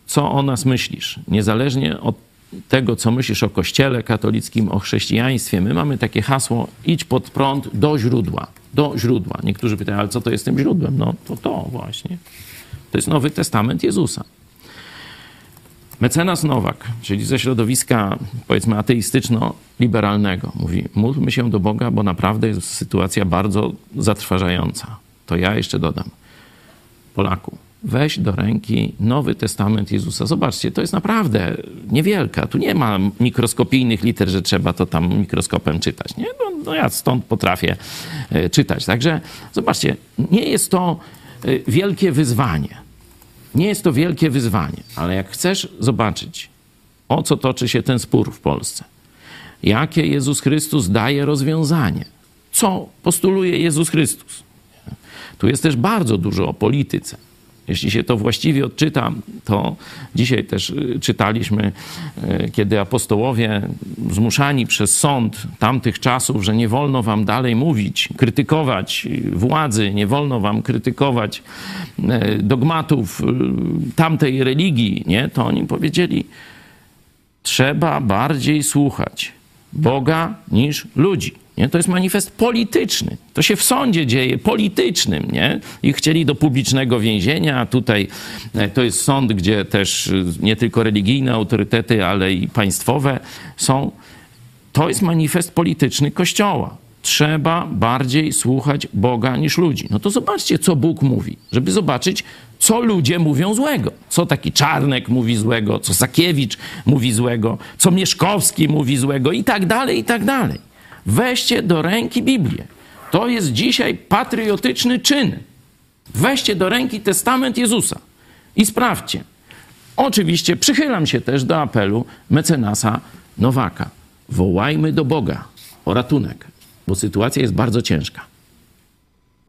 co o nas myślisz, niezależnie od tego, co myślisz o Kościele katolickim, o chrześcijaństwie, my mamy takie hasło idź pod prąd do źródła, do źródła. Niektórzy pytają, ale co to jest tym źródłem? No to to właśnie. To jest Nowy Testament Jezusa. Mecenas Nowak, czyli ze środowiska powiedzmy ateistyczno-liberalnego, mówi: módlmy się do Boga, bo naprawdę jest sytuacja bardzo zatrważająca. To ja jeszcze dodam. Polaku, weź do ręki Nowy Testament Jezusa. Zobaczcie, to jest naprawdę niewielka. Tu nie ma mikroskopijnych liter, że trzeba to tam mikroskopem czytać. Nie? No, no ja stąd potrafię e, czytać. Także zobaczcie, nie jest to e, wielkie wyzwanie. Nie jest to wielkie wyzwanie, ale jak chcesz zobaczyć, o co toczy się ten spór w Polsce, jakie Jezus Chrystus daje rozwiązanie, co postuluje Jezus Chrystus. Tu jest też bardzo dużo o polityce. Jeśli się to właściwie odczyta, to dzisiaj też y, czytaliśmy, y, kiedy apostołowie zmuszani przez sąd tamtych czasów, że nie wolno wam dalej mówić, krytykować władzy, nie wolno wam krytykować y, dogmatów tamtej religii, nie? to oni powiedzieli, trzeba bardziej słuchać Boga niż ludzi. Nie? To jest manifest polityczny. To się w sądzie dzieje, politycznym. Nie? I chcieli do publicznego więzienia, a tutaj e, to jest sąd, gdzie też e, nie tylko religijne autorytety, ale i państwowe są. To jest manifest polityczny Kościoła. Trzeba bardziej słuchać Boga niż ludzi. No to zobaczcie, co Bóg mówi, żeby zobaczyć, co ludzie mówią złego. Co taki Czarnek mówi złego, co Sakiewicz mówi złego, co Mieszkowski mówi złego i tak dalej, i tak dalej. Weźcie do ręki Biblię. To jest dzisiaj patriotyczny czyn. Weźcie do ręki testament Jezusa i sprawdźcie. Oczywiście przychylam się też do apelu mecenasa Nowaka. Wołajmy do Boga o ratunek, bo sytuacja jest bardzo ciężka.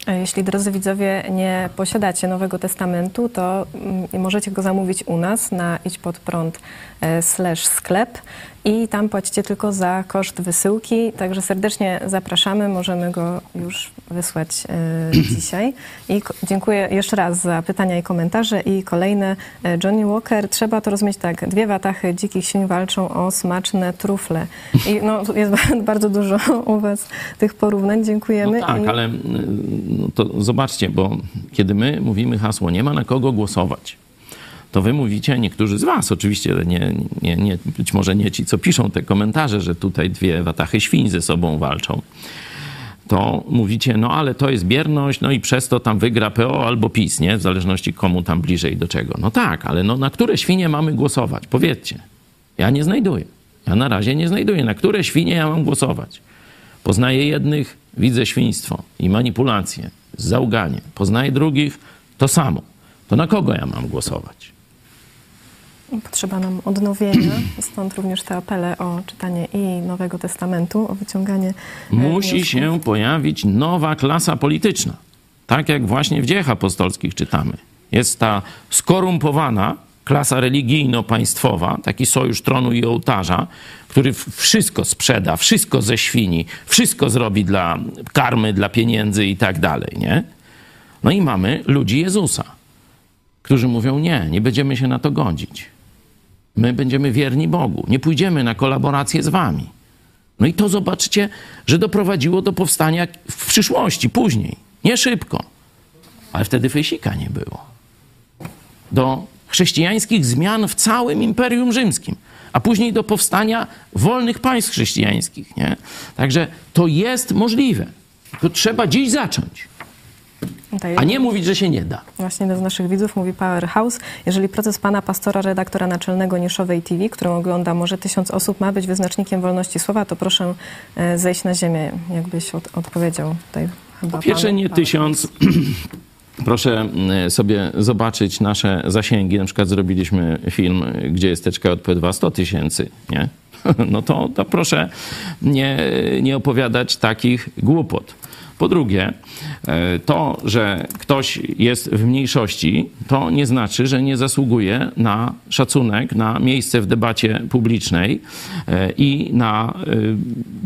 Jeśli, drodzy widzowie, nie posiadacie Nowego Testamentu, to mm, możecie go zamówić u nas na idźpodprąd e, slash sklep i tam płacicie tylko za koszt wysyłki. Także serdecznie zapraszamy, możemy go już wysłać e, dzisiaj. I dziękuję jeszcze raz za pytania i komentarze. I kolejne, e, Johnny Walker, trzeba to rozumieć tak, dwie watachy dzikich świń walczą o smaczne trufle. I no, jest bardzo dużo u was tych porównań, dziękujemy. No tak, I... ale no to zobaczcie, bo kiedy my mówimy hasło, nie ma na kogo głosować, to wy mówicie, niektórzy z was, oczywiście nie, nie, nie, być może nie ci, co piszą te komentarze, że tutaj dwie watachy świń ze sobą walczą, to mówicie, no ale to jest bierność, no i przez to tam wygra PO albo PiS, nie? W zależności komu tam bliżej do czego. No tak, ale no na które świnie mamy głosować? Powiedzcie. Ja nie znajduję. Ja na razie nie znajduję. Na które świnie ja mam głosować? Poznaję jednych, widzę świństwo i manipulacje, załganie. Poznaję drugich, to samo. To na kogo ja mam głosować? Potrzeba nam odnowienia, stąd również te apele o czytanie i Nowego Testamentu, o wyciąganie. e, Musi wniosków. się pojawić nowa klasa polityczna. Tak jak właśnie w dziejach apostolskich czytamy. Jest ta skorumpowana klasa religijno-państwowa, taki sojusz tronu i ołtarza, który wszystko sprzeda, wszystko ze świni, wszystko zrobi dla karmy, dla pieniędzy i tak dalej, nie? No i mamy ludzi Jezusa, którzy mówią: Nie, nie będziemy się na to godzić. My będziemy wierni Bogu, nie pójdziemy na kolaborację z wami. No i to zobaczcie, że doprowadziło do powstania w przyszłości, później, nie szybko, ale wtedy fejsika nie było. Do chrześcijańskich zmian w całym Imperium Rzymskim, a później do powstania wolnych państw chrześcijańskich. Nie? Także to jest możliwe. To trzeba dziś zacząć, A nie mówić, że się nie da. Właśnie do naszych widzów mówi Powerhouse. Jeżeli proces pana pastora, redaktora naczelnego Niszowej TV, którą ogląda może tysiąc osób, ma być wyznacznikiem wolności słowa, to proszę e, zejść na ziemię, jakbyś od, odpowiedział tutaj chyba Po pierwsze, nie tysiąc. Proszę y, sobie zobaczyć nasze zasięgi. Na przykład zrobiliśmy film, gdzie jest teczka JP2 100 tysięcy, nie? No to, to proszę nie, nie opowiadać takich głupot. Po drugie, y, to, że ktoś jest w mniejszości, to nie znaczy, że nie zasługuje na szacunek, na miejsce w debacie publicznej y, i na y,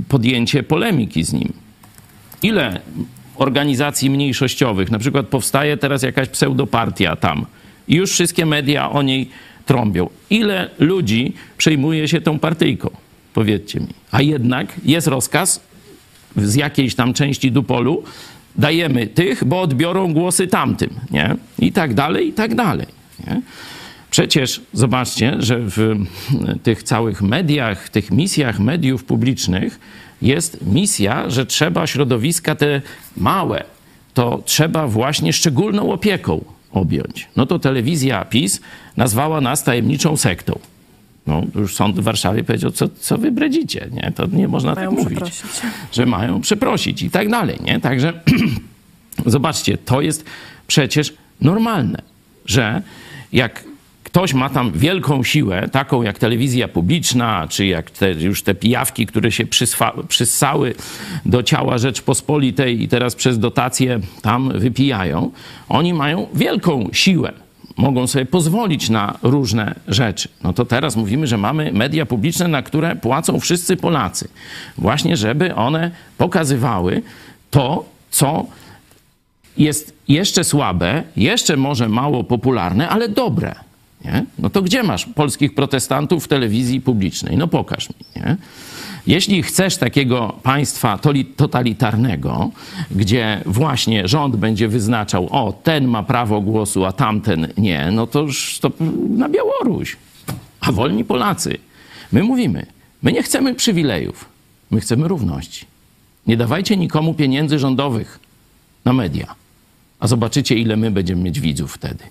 podjęcie polemiki z nim. Ile organizacji mniejszościowych, na przykład powstaje teraz jakaś pseudopartia tam i już wszystkie media o niej trąbią. Ile ludzi przejmuje się tą partyjką? Powiedzcie mi. A jednak jest rozkaz z jakiejś tam części Dupolu, dajemy tych, bo odbiorą głosy tamtym, nie? I tak dalej, i tak dalej. Nie? Przecież zobaczcie, że w tych całych mediach, w tych misjach mediów publicznych jest misja, że trzeba środowiska te małe, to trzeba właśnie szczególną opieką objąć. No to telewizja PiS nazwała nas tajemniczą sektą. No, już sąd w Warszawie powiedział, co, co wy bredzicie, nie? To nie można Mają tak mówić. przeprosić. Że mają przeprosić i tak dalej, nie? Także zobaczcie, to jest przecież normalne, że jak ktoś ma tam wielką siłę, taką jak telewizja publiczna, czy jak te, już te pijawki, które się przyswa, przyssały do ciała Rzeczpospolitej i teraz przez dotacje tam wypijają, oni mają wielką siłę. Mogą sobie pozwolić na różne rzeczy. No to teraz mówimy, że mamy media publiczne, na które płacą wszyscy Polacy. Właśnie, żeby one pokazywały to, co jest jeszcze słabe, jeszcze może mało popularne, ale dobre. Nie? No to gdzie masz polskich protestantów w telewizji publicznej? No pokaż mi. Nie? Jeśli chcesz takiego państwa totalitarnego, gdzie właśnie rząd będzie wyznaczał, o, ten ma prawo głosu, a tamten nie, no to to na Białoruś. A wolni Polacy. My mówimy, my nie chcemy przywilejów, my chcemy równości. Nie dawajcie nikomu pieniędzy rządowych na media, a zobaczycie, ile my będziemy mieć widzów wtedy.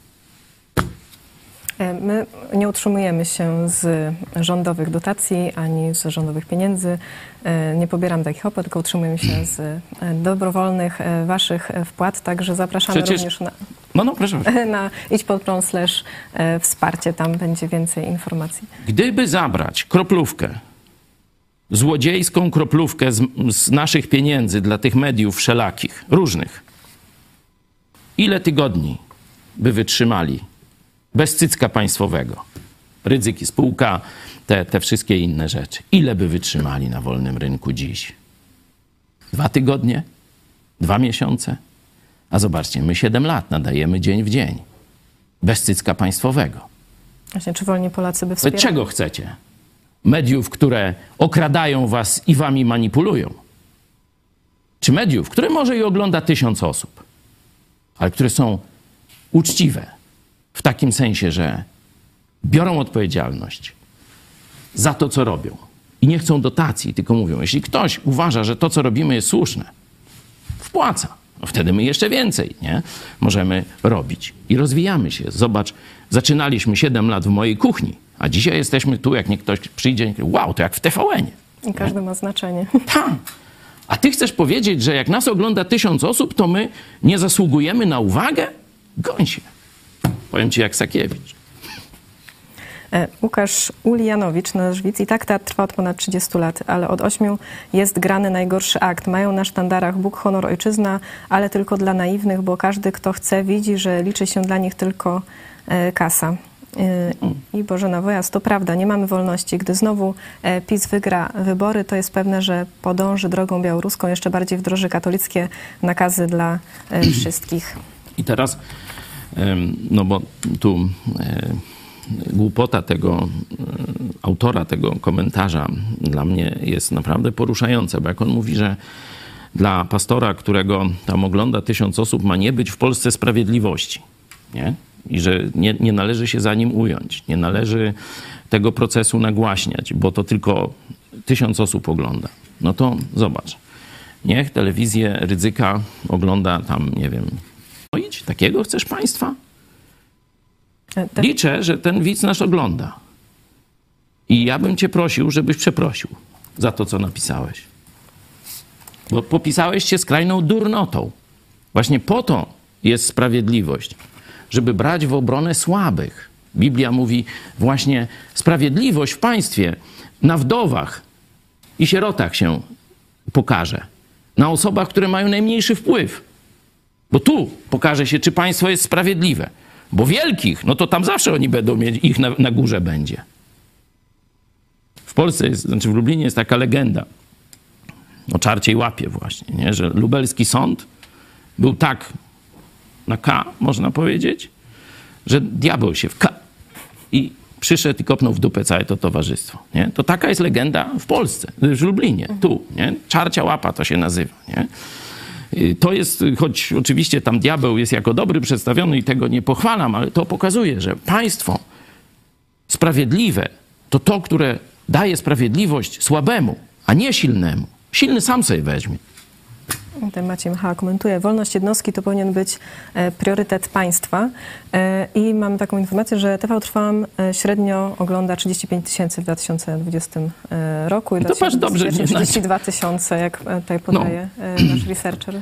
E, My nie utrzymujemy się z rządowych dotacji ani z rządowych pieniędzy. E, Nie pobieram takich opłat, tylko utrzymujemy się z e, dobrowolnych waszych wpłat, także zapraszamy Przecież- również na, No, no, proszę. na idź pod prąd slash wsparcie, tam będzie więcej informacji. Gdyby zabrać kroplówkę, złodziejską kroplówkę z, z naszych pieniędzy dla tych mediów wszelakich, różnych, ile tygodni by wytrzymali bez cycka państwowego? Ryzyki spółka, te, te wszystkie inne rzeczy. Ile by wytrzymali na wolnym rynku dziś? Dwa tygodnie? Dwa miesiące? A zobaczcie, my siedem lat nadajemy dzień w dzień. Bez cycka państwowego. Właśnie, czy wolni Polacy by wspierali? czego chcecie? Mediów, które okradają was i wami manipulują? Czy mediów, które może i ogląda tysiąc osób, ale które są uczciwe w takim sensie, że biorą odpowiedzialność za to, co robią i nie chcą dotacji, tylko mówią, jeśli ktoś uważa, że to, co robimy jest słuszne, wpłaca. No wtedy my jeszcze więcej nie? możemy robić i rozwijamy się. Zobacz, zaczynaliśmy 7 lat w mojej kuchni, a dzisiaj jesteśmy tu, jak nie ktoś przyjdzie wow, to jak w TVN-ie. I każdy ma znaczenie. Tam. A ty chcesz powiedzieć, że jak nas ogląda tysiąc osób, to my nie zasługujemy na uwagę? Goń się. Powiem ci jak Sakiewicz. E, Łukasz Ulijanowicz, nasz widz. I tak teatr trwa od ponad 30 lat, ale od ośmiu jest grany najgorszy akt. Mają na sztandarach Bóg, honor, ojczyzna, ale tylko dla naiwnych, bo każdy, kto chce, widzi, że liczy się dla nich tylko e, kasa. E, I Bożena Wojas, to prawda, nie mamy wolności. Gdy znowu PiS wygra wybory, to jest pewne, że podąży drogą białoruską, jeszcze bardziej wdroży katolickie nakazy dla wszystkich. I teraz, no bo tu głupota tego autora tego komentarza dla mnie jest naprawdę poruszająca, bo jak on mówi, że dla pastora, którego tam ogląda tysiąc osób, ma nie być w Polsce sprawiedliwości, nie? I że nie, nie należy się za nim ująć, nie należy tego procesu nagłaśniać, bo to tylko tysiąc osób ogląda. No to zobacz, niech telewizję Rydzyka ogląda tam, nie wiem, takiego chcesz państwa? E, te- Liczę, że ten widz nas ogląda. I ja bym cię prosił, żebyś przeprosił za to, co napisałeś. Bo popisałeś się skrajną durnotą. Właśnie po to jest sprawiedliwość, żeby brać w obronę słabych. Biblia mówi właśnie sprawiedliwość w państwie na wdowach i sierotach się pokaże. Na osobach, które mają najmniejszy wpływ. Bo tu pokaże się, czy państwo jest sprawiedliwe. Bo wielkich, no to tam zawsze oni będą mieć, ich na, na górze będzie. W Polsce, jest, znaczy w Lublinie jest taka legenda o czarciej łapie właśnie, nie? że lubelski sąd był tak na K, można powiedzieć, że diabeł się w K i przyszedł i kopnął w dupę całe to towarzystwo. Nie? To taka jest legenda w Polsce, w Lublinie, tu. Nie? Czarcia łapa to się nazywa. Nie? Y, To jest, choć oczywiście tam diabeł jest jako dobry przedstawiony i tego nie pochwalam, ale to pokazuje, że państwo sprawiedliwe to to, które daje sprawiedliwość słabemu, a nie silnemu. Silny sam sobie weźmie. Ten Maciej Machała komentuje, wolność jednostki to powinien być e, priorytet państwa E, i mamy taką informację, że TV Trwam e, średnio ogląda 35 tysięcy w 2020 e, roku i To patrz, dobrze, nie 32 tysiące, jak tutaj podaje e, nasz researcher.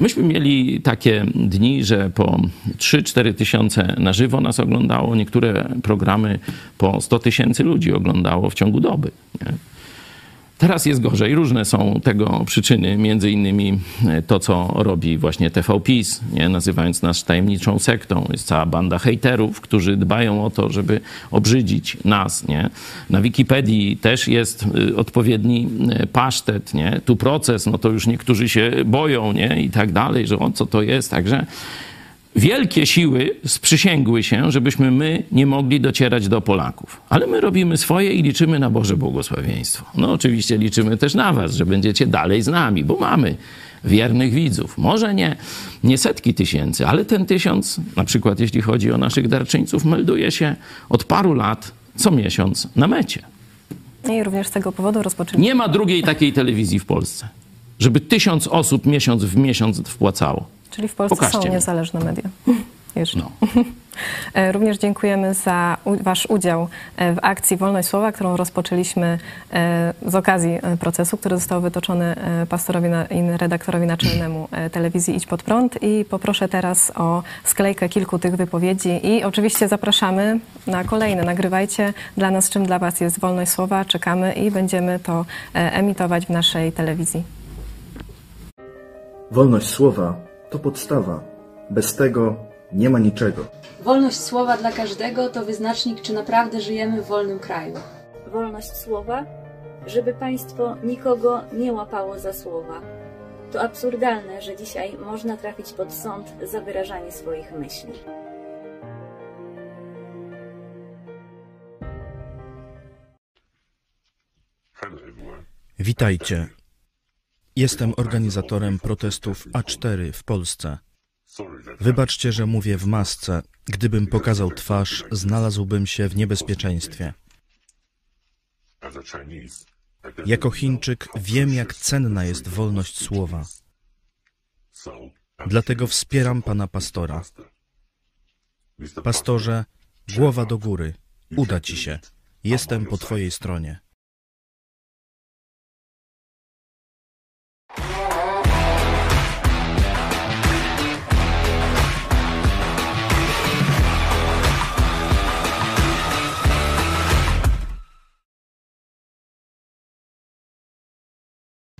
Myśmy mieli takie dni, że po 3-4 tysiące na żywo nas oglądało. Niektóre programy po 100 tysięcy ludzi oglądało w ciągu doby. Nie? Teraz jest gorzej. Różne są tego przyczyny, między innymi e, to, co robi właśnie TV nie? nazywając nas tajemniczą sektą. Jest cała banda hejterów, którzy dbają o to, żeby obrzydzić nas. Nie? Na Wikipedii też jest y, odpowiedni y, pasztet. Nie? Tu proces, no to już niektórzy się boją nie? i tak dalej, że o co to jest. Także wielkie siły sprzysięgły się, żebyśmy my nie mogli docierać do Polaków. Ale my robimy swoje i liczymy na Boże błogosławieństwo. No oczywiście liczymy też na was, że będziecie dalej z nami, bo mamy wiernych widzów. Może nie, nie setki tysięcy, ale ten tysiąc, na przykład jeśli chodzi o naszych darczyńców, melduje się od paru lat co miesiąc na mecie. I również z tego powodu rozpoczęliśmy Nie ma drugiej takiej telewizji w Polsce, żeby tysiąc osób miesiąc w miesiąc wpłacało. Czyli w Polsce Pokażcie są mi. niezależne media. Jeszcze. No. E, Również dziękujemy za Wasz udział e, w akcji Wolność Słowa, którą rozpoczęliśmy e, z okazji procesu, który został wytoczony pastorowi i redaktorowi naczelnemu telewizji Idź Pod Prąd. I poproszę teraz o sklejkę kilku tych wypowiedzi i oczywiście zapraszamy na kolejne. Nagrywajcie dla nas, czym dla Was jest Wolność Słowa. Czekamy i będziemy to emitować w naszej telewizji. Wolność słowa to podstawa. Bez tego nie ma niczego. Wolność słowa dla każdego to wyznacznik, czy naprawdę żyjemy w wolnym kraju. wolność słowa, żeby państwo nikogo nie łapało za słowa. To absurdalne, że dzisiaj można trafić pod sąd za wyrażanie swoich myśli. Witajcie. Jestem organizatorem protestów A4 w Polsce. Wybaczcie, że mówię w masce. Gdybym pokazał twarz, znalazłbym się w niebezpieczeństwie. Jako Chińczyk wiem, jak cenna jest wolność słowa. Dlatego wspieram pana pastora. Pastorze, głowa do góry. Uda ci się. Jestem po twojej stronie.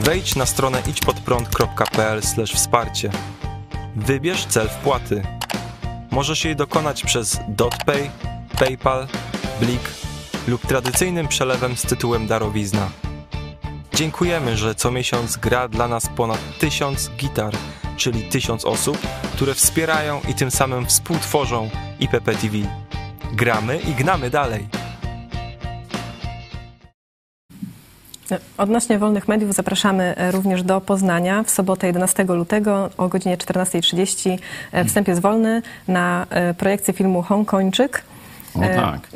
Wejdź na stronę idźpodprąd.pl wsparcie. Wybierz cel wpłaty. Możesz jej dokonać przez DotPay, PayPal, Blik lub tradycyjnym przelewem z tytułem darowizna. Dziękujemy, że co miesiąc gra dla nas ponad tysiąc gitar, czyli tysiąc osób, które wspierają i tym samym współtworzą IPP TV. Gramy i gnamy dalej. Odnośnie wolnych mediów zapraszamy e, również do Poznania w sobotę 11 lutego o godzinie 14.30. E, Wstęp jest wolny na e, projekcję filmu Hongkończyk. O tak.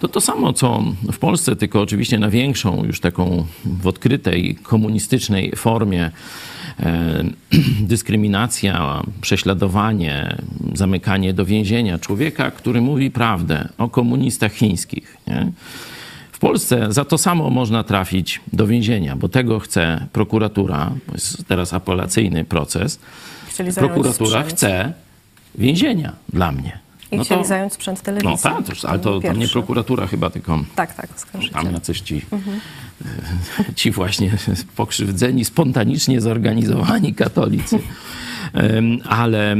To to samo, co w Polsce, tylko oczywiście na większą, już taką w odkrytej komunistycznej formie. Dyskryminacja, prześladowanie, zamykanie do więzienia człowieka, który mówi prawdę o komunistach chińskich. Nie? W Polsce za to samo można trafić do więzienia, bo tego chce prokuratura. bo Jest teraz apelacyjny proces. Chcieli Prokuratura chce więzienia dla mnie. I No chcieli to- zająć sprzęt telewizji. No tak, to, ale to, to nie prokuratura chyba, tylko Tak, tak, tam jacyś ci, ci właśnie pokrzywdzeni, spontanicznie zorganizowani katolicy. Ale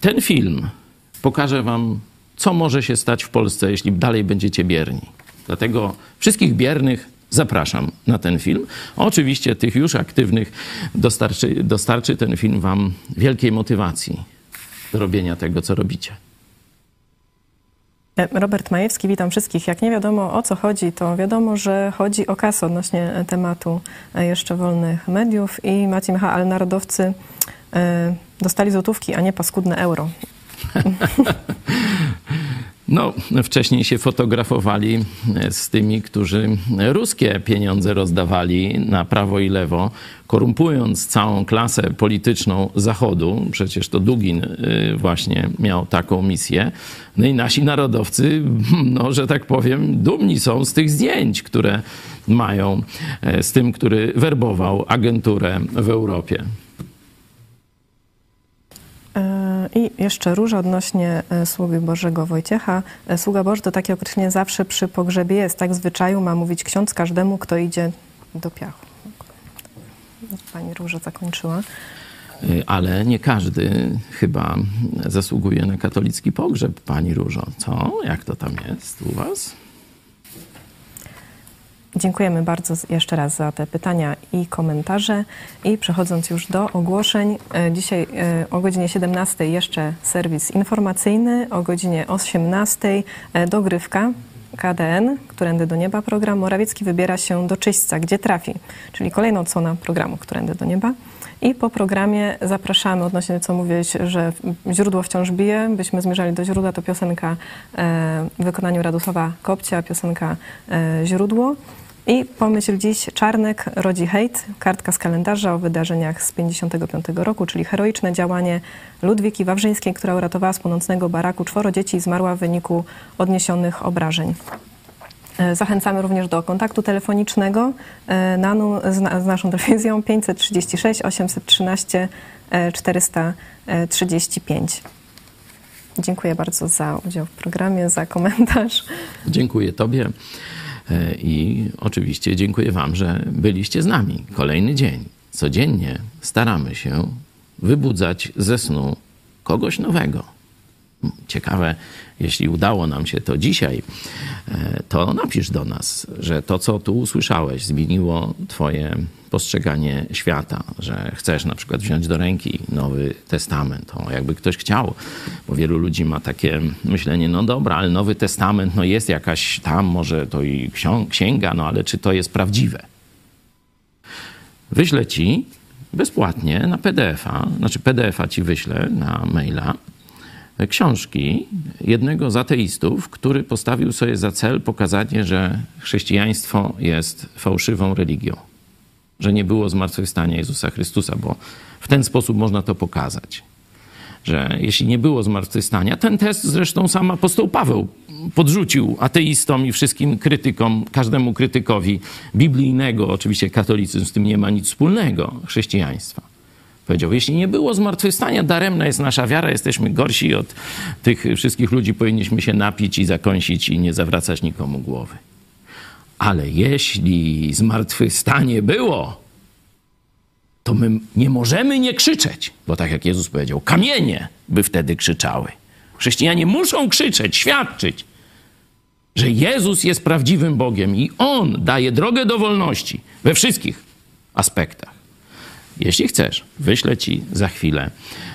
ten film pokaże wam, co może się stać w Polsce, jeśli dalej będziecie bierni. Dlatego wszystkich biernych zapraszam na ten film. Oczywiście tych już aktywnych dostarczy, dostarczy ten film Wam wielkiej motywacji do robienia tego, co robicie. E, Robert Majewski, witam wszystkich. Jak nie wiadomo o co chodzi, to wiadomo, że chodzi o kasę odnośnie tematu e, jeszcze wolnych mediów i Maciej Micha, ale narodowcy e, dostali złotówki, a nie paskudne euro. No, wcześniej się fotografowali z tymi, którzy ruskie pieniądze rozdawali na prawo i lewo, korumpując całą klasę polityczną Zachodu. Przecież to Dugin y, właśnie miał taką misję. No i nasi narodowcy, no, że tak powiem, dumni są z tych zdjęć, które mają e, z tym, który werbował agenturę w Europie. E, I jeszcze róża odnośnie e, sługi Bożego Wojciecha. E, Sługa Boży to takie określenie zawsze przy pogrzebie jest. Tak zwyczaju ma mówić ksiądz każdemu, kto idzie do piachu. Pani Róża zakończyła. Ale nie każdy chyba zasługuje na katolicki pogrzeb, pani Różo. Co? Jak to tam jest u was? Dziękujemy bardzo jeszcze raz za te pytania i komentarze. I przechodząc już do ogłoszeń, e, dzisiaj e, o godzinie 17 jeszcze serwis informacyjny, o godzinie 18 e, dogrywka KDN, Którędy do Nieba program. Morawiecki wybiera się do Czyśćca, gdzie trafi, czyli kolejna odsłona programu Którędy do Nieba. I po programie zapraszamy, odnośnie co mówiłeś, że źródło wciąż bije, byśmy zmierzali do źródła, to piosenka w wykonaniu Radosława Kopcia, piosenka Źródło. I pomyśl dziś, Czarnek rodzi hejt, kartka z kalendarza o wydarzeniach z 55 roku, czyli heroiczne działanie Ludwiki Wawrzyńskiej, która uratowała z płonącego baraku czworo dzieci i zmarła w wyniku odniesionych obrażeń. E, zachęcamy również do kontaktu telefonicznego e, na, z, z naszą telewizją 536 813 435. Dziękuję bardzo za udział w programie, za komentarz. Dziękuję Tobie. E, I oczywiście dziękuję Wam, że byliście z nami. Kolejny dzień. Codziennie staramy się wybudzać ze snu kogoś nowego. Ciekawe, jeśli udało nam się to dzisiaj, e, to napisz do nas, że to, co tu usłyszałeś, zmieniło Twoje postrzeganie świata, że chcesz na przykład wziąć do ręki Nowy Testament. O, jakby ktoś chciał, bo wielu ludzi ma takie myślenie, no dobra, ale Nowy Testament, no jest jakaś tam, może to i księga, no ale czy to jest prawdziwe? Wyślę ci bezpłatnie na PDF-a, znaczy PDF-a ci wyślę na maila, książki jednego z ateistów, który postawił sobie za cel pokazanie, że chrześcijaństwo jest fałszywą religią, że nie było zmartwychwstania Jezusa Chrystusa, bo w ten sposób można to pokazać. Że jeśli nie było zmartwychwstania, ten test zresztą sam apostoł Paweł podrzucił ateistom i wszystkim krytykom, każdemu krytykowi biblijnego, oczywiście katolicyzm z tym nie ma nic wspólnego, chrześcijaństwa Powiedział, jeśli nie było zmartwychwstania, daremna jest nasza wiara, jesteśmy gorsi od tych wszystkich ludzi, powinniśmy się napić i zakąsić i nie zawracać nikomu głowy. Ale jeśli zmartwychwstanie było, to my nie możemy nie krzyczeć, bo tak jak Jezus powiedział, kamienie by wtedy krzyczały. Chrześcijanie muszą krzyczeć, świadczyć, że Jezus jest prawdziwym Bogiem i On daje drogę do wolności we wszystkich aspektach. Jeśli chcesz, wyślę ci za chwilę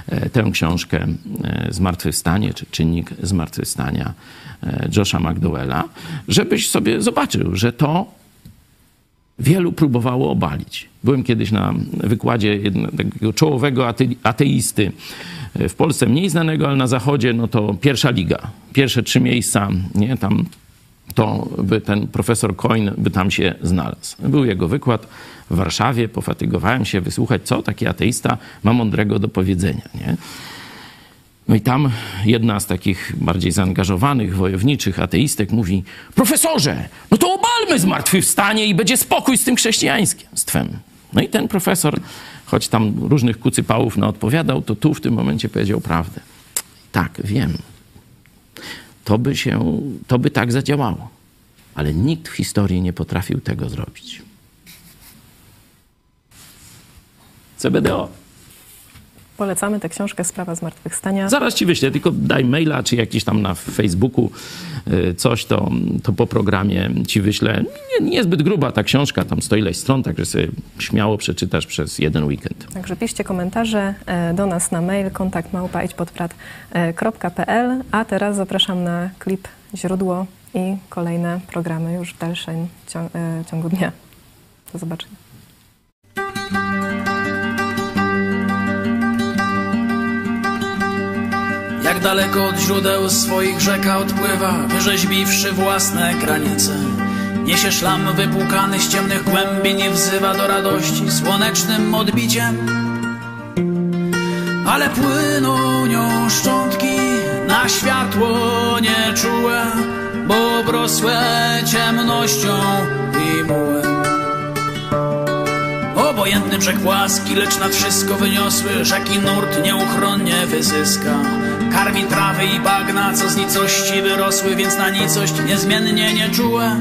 e, tę książkę e, Zmartwychwstanie, czy Czynnik Zmartwychwstania e, Josha McDowella, żebyś sobie zobaczył, że to wielu próbowało obalić. Byłem kiedyś na wykładzie jednego czołowego ateisty w Polsce, mniej znanego, ale na zachodzie, no to pierwsza liga. Pierwsze trzy miejsca, nie, tam to by ten profesor Coin by tam się znalazł. Był jego wykład w Warszawie, pofatygowałem się wysłuchać, co taki ateista ma mądrego do powiedzenia. Nie? No i tam jedna z takich bardziej zaangażowanych, wojowniczych ateistek mówi: Profesorze, no to obalmy zmartwychwstanie i będzie spokój z tym chrześcijaństwem. No i ten profesor, choć tam różnych kucypałów na odpowiadał, to tu w tym momencie powiedział prawdę. Tak, wiem. To by się, to by tak zadziałało. Ale nikt w historii nie potrafił tego zrobić. CBDO. Polecamy tę książkę Sprawa Zmartwychwstania. Zaraz ci wyślę, tylko daj maila, czy jakiś tam na Facebooku y, coś, to, to po programie ci wyślę. Nie, niezbyt gruba ta książka, tam sto ileś stron, także sobie śmiało przeczytasz przez jeden weekend. Także piszcie komentarze e, do nas na mail kontakt a teraz zapraszam na klip źródło i kolejne programy już w dalszym e, ciągu dnia. Do zobaczenia. Jak daleko od źródeł swoich rzeka odpływa, wyrzeźbiwszy własne granice. Niesie szlam wypłukany z ciemnych głębin i wzywa do radości słonecznym odbiciem. Ale płyną nią szczątki na światło nieczułe, bo obrosłe ciemnością i mułem. Obojętny brzeg płaski, lecz nad wszystko wyniosły rzeki nurt nieuchronnie wyzyska. Karmi trawy i bagna, co z nicości wyrosły, więc na nicość niezmiennie nieczułe.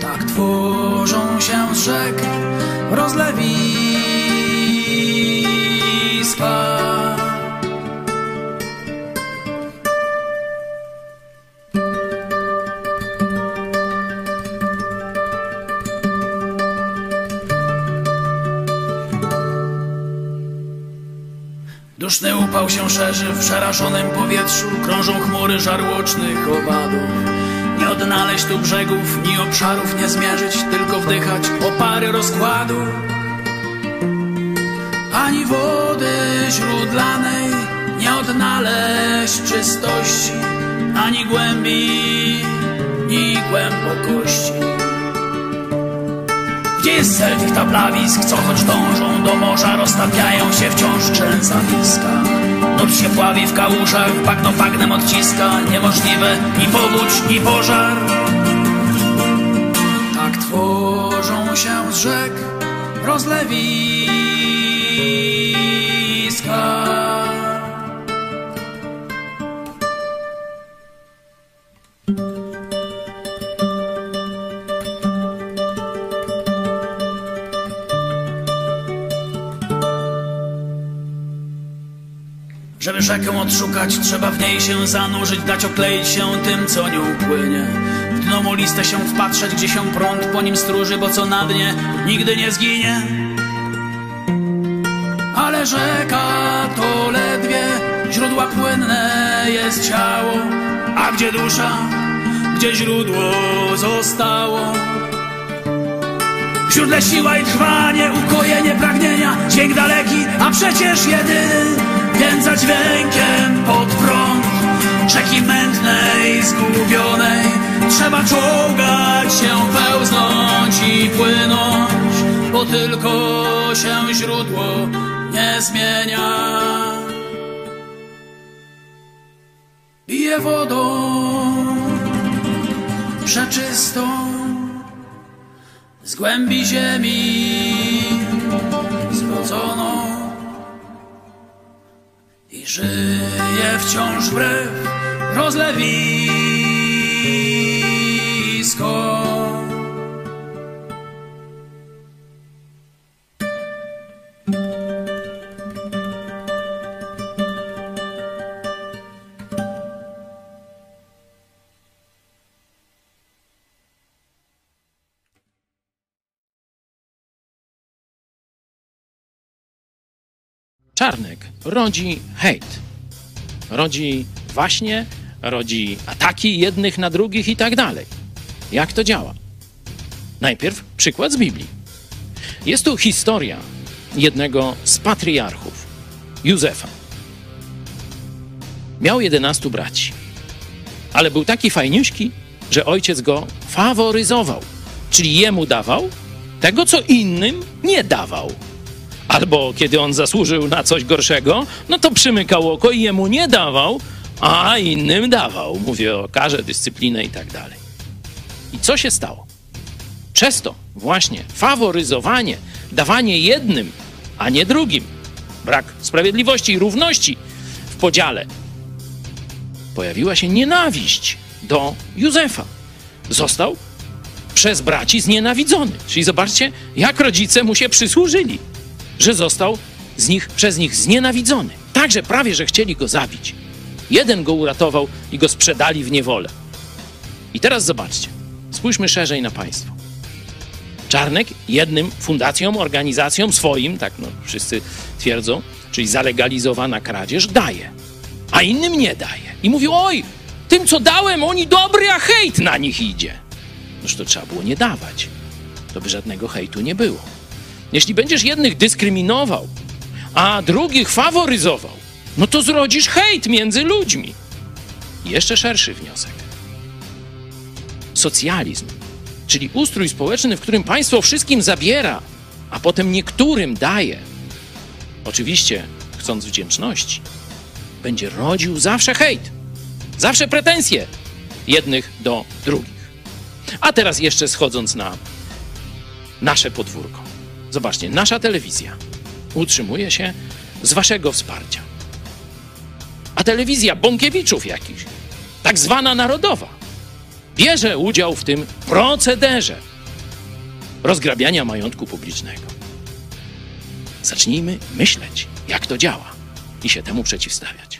Tak tworzą się z rzek rozlewiska. Duszny upał się szerzy w przerażonym powietrzu Krążą chmury żarłocznych owadów. Nie odnaleźć tu brzegów, ni obszarów nie zmierzyć Tylko wdychać opary rozkładu. Ani wody źródlanej nie odnaleźć czystości Ani głębi, ni głębokości gdzie jest tych tablawisk, co choć dążą do morza Roztapiają się wciąż trzęsawiska Noc się pławi w kałużach, bagno bagnem odciska. Niemożliwe ni powódź, ni pożar. Tak tworzą się z rzek rozlewiska Odszukać, trzeba w niej się zanurzyć, dać okleić się tym, co nią płynie. W dno mu listę się wpatrzeć, gdzie się prąd po nim stróży, bo co na dnie nigdy nie zginie. Ale rzeka to ledwie źródła płynne jest ciało, a gdzie dusza, gdzie źródło zostało. Źródle siła i trwanie, ukojenie pragnienia, dźwięk daleki, a przecież jedyny Więza dźwiękiem pod prąd. Rzeki mętnej, zgubionej Trzeba czołgać się, pełznąć i płynąć Bo tylko się źródło nie zmienia. Bije wodą przeczystą Z głębi ziemi zrodzoną i żyje wciąż wbrew rozlewisko. Czarnek rodzi hejt, rodzi właśnie, rodzi ataki jednych na drugich i tak dalej. Jak to działa? Najpierw przykład z Biblii. Jest tu historia jednego z patriarchów, Józefa. Miał jedenastu braci, ale był taki fajniuśki, że ojciec go faworyzował, czyli jemu dawał tego, co innym nie dawał. Albo kiedy on zasłużył na coś gorszego, no to przymykał oko i jemu nie dawał, a innym dawał. Mówię o karze, dyscyplinę i tak dalej. I co się stało? Przez to właśnie faworyzowanie, dawanie jednym, a nie drugim, brak sprawiedliwości i równości w podziale, pojawiła się nienawiść do Józefa. Został przez braci znienawidzony. Czyli zobaczcie, jak rodzice mu się przysłużyli że został z nich, przez nich znienawidzony. Także prawie, że chcieli go zabić. Jeden go uratował i go sprzedali w niewolę. I teraz zobaczcie, spójrzmy szerzej na państwo. Czarnek jednym fundacjom, organizacjom swoim, tak no wszyscy twierdzą, czyli zalegalizowana kradzież, daje, a innym nie daje. I mówi, oj, tym co dałem, oni dobry, a hejt na nich idzie. Noż to trzeba było nie dawać. To by żadnego hejtu nie było. Jeśli będziesz jednych dyskryminował, a drugich faworyzował, no to zrodzisz hejt między ludźmi. Jeszcze szerszy wniosek. Socjalizm, czyli ustrój społeczny, w którym państwo wszystkim zabiera, a potem niektórym daje, oczywiście chcąc wdzięczności, będzie rodził zawsze hejt, zawsze pretensje jednych do drugich. A teraz jeszcze schodząc na nasze podwórko. Zobaczcie, nasza telewizja utrzymuje się z waszego wsparcia. A telewizja Bąkiewiczów jakiś, tak zwana narodowa, bierze udział w tym procederze rozgrabiania majątku publicznego. Zacznijmy myśleć, jak to działa i się temu przeciwstawiać.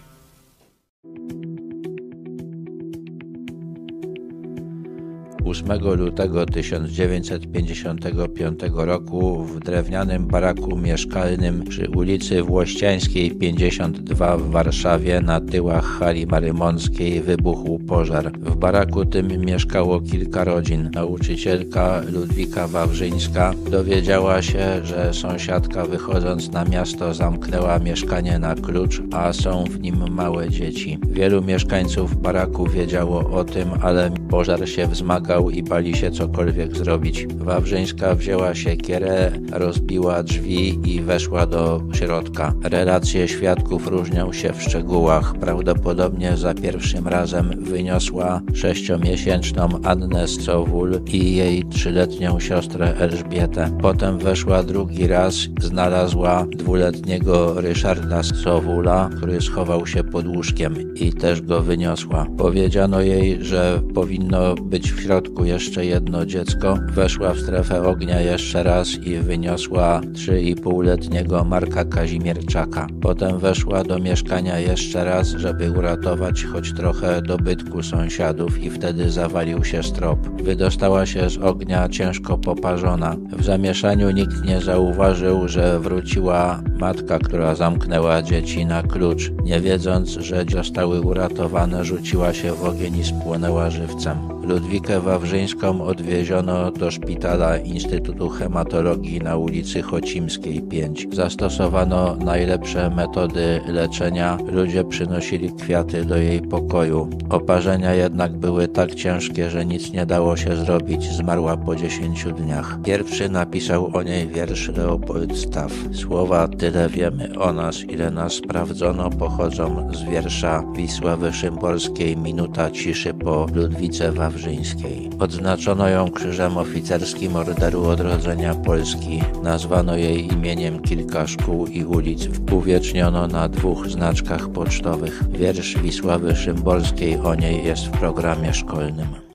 8 lutego 1955 roku w drewnianym baraku mieszkalnym przy ulicy Włościańskiej 52 w Warszawie na tyłach hali marymonskiej wybuchł pożar. W baraku tym mieszkało kilka rodzin. Nauczycielka Ludwika Wawrzyńska dowiedziała się, że sąsiadka wychodząc na miasto zamknęła mieszkanie na klucz, a są w nim małe dzieci. Wielu mieszkańców baraku wiedziało o tym, ale pożar się wzmagał i bali się cokolwiek zrobić. Wawrzyńska wzięła siekierę, rozbiła drzwi i weszła do środka. Relacje świadków różnią się w szczegółach. Prawdopodobnie za pierwszym razem wyniosła sześciomiesięczną Annę Scowul i jej trzyletnią siostrę Elżbietę. Potem weszła drugi raz, znalazła dwuletniego Ryszarda Scowula, który schował się pod łóżkiem i też go wyniosła. Powiedziano jej, że powinno być w środku środku jeszcze jedno dziecko, weszła w strefę ognia jeszcze raz i wyniosła 3,5-letniego Marka Kazimierczaka. Potem weszła do mieszkania jeszcze raz, żeby uratować choć trochę dobytku sąsiadów i wtedy zawalił się strop. Wydostała się z ognia ciężko poparzona. W zamieszaniu nikt nie zauważył, że wróciła matka, która zamknęła dzieci na klucz. Nie wiedząc, że zostały uratowane, rzuciła się w ogień i spłonęła żywcem. Ludwikę Wawrzyńską odwieziono do szpitala Instytutu Hematologii na ulicy Chocimskiej 5. Zastosowano najlepsze metody leczenia. Ludzie przynosili kwiaty do jej pokoju. Oparzenia jednak były tak ciężkie, że nic nie dało się zrobić. Zmarła po 10 dniach. Pierwszy napisał o niej wiersz Leopold Staff. Słowa tyle wiemy o nas, ile nas sprawdzono, pochodzą z wiersza Wisławy Szymborskiej Minuta ciszy po Ludwice Wawrzyńskiej. Odznaczono ją krzyżem oficerskim Orderu Odrodzenia Polski. Nazwano jej imieniem kilka szkół i ulic. Uwieczniono na dwóch znaczkach pocztowych. Wiersz Wisławy Szymborskiej o niej jest w programie szkolnym.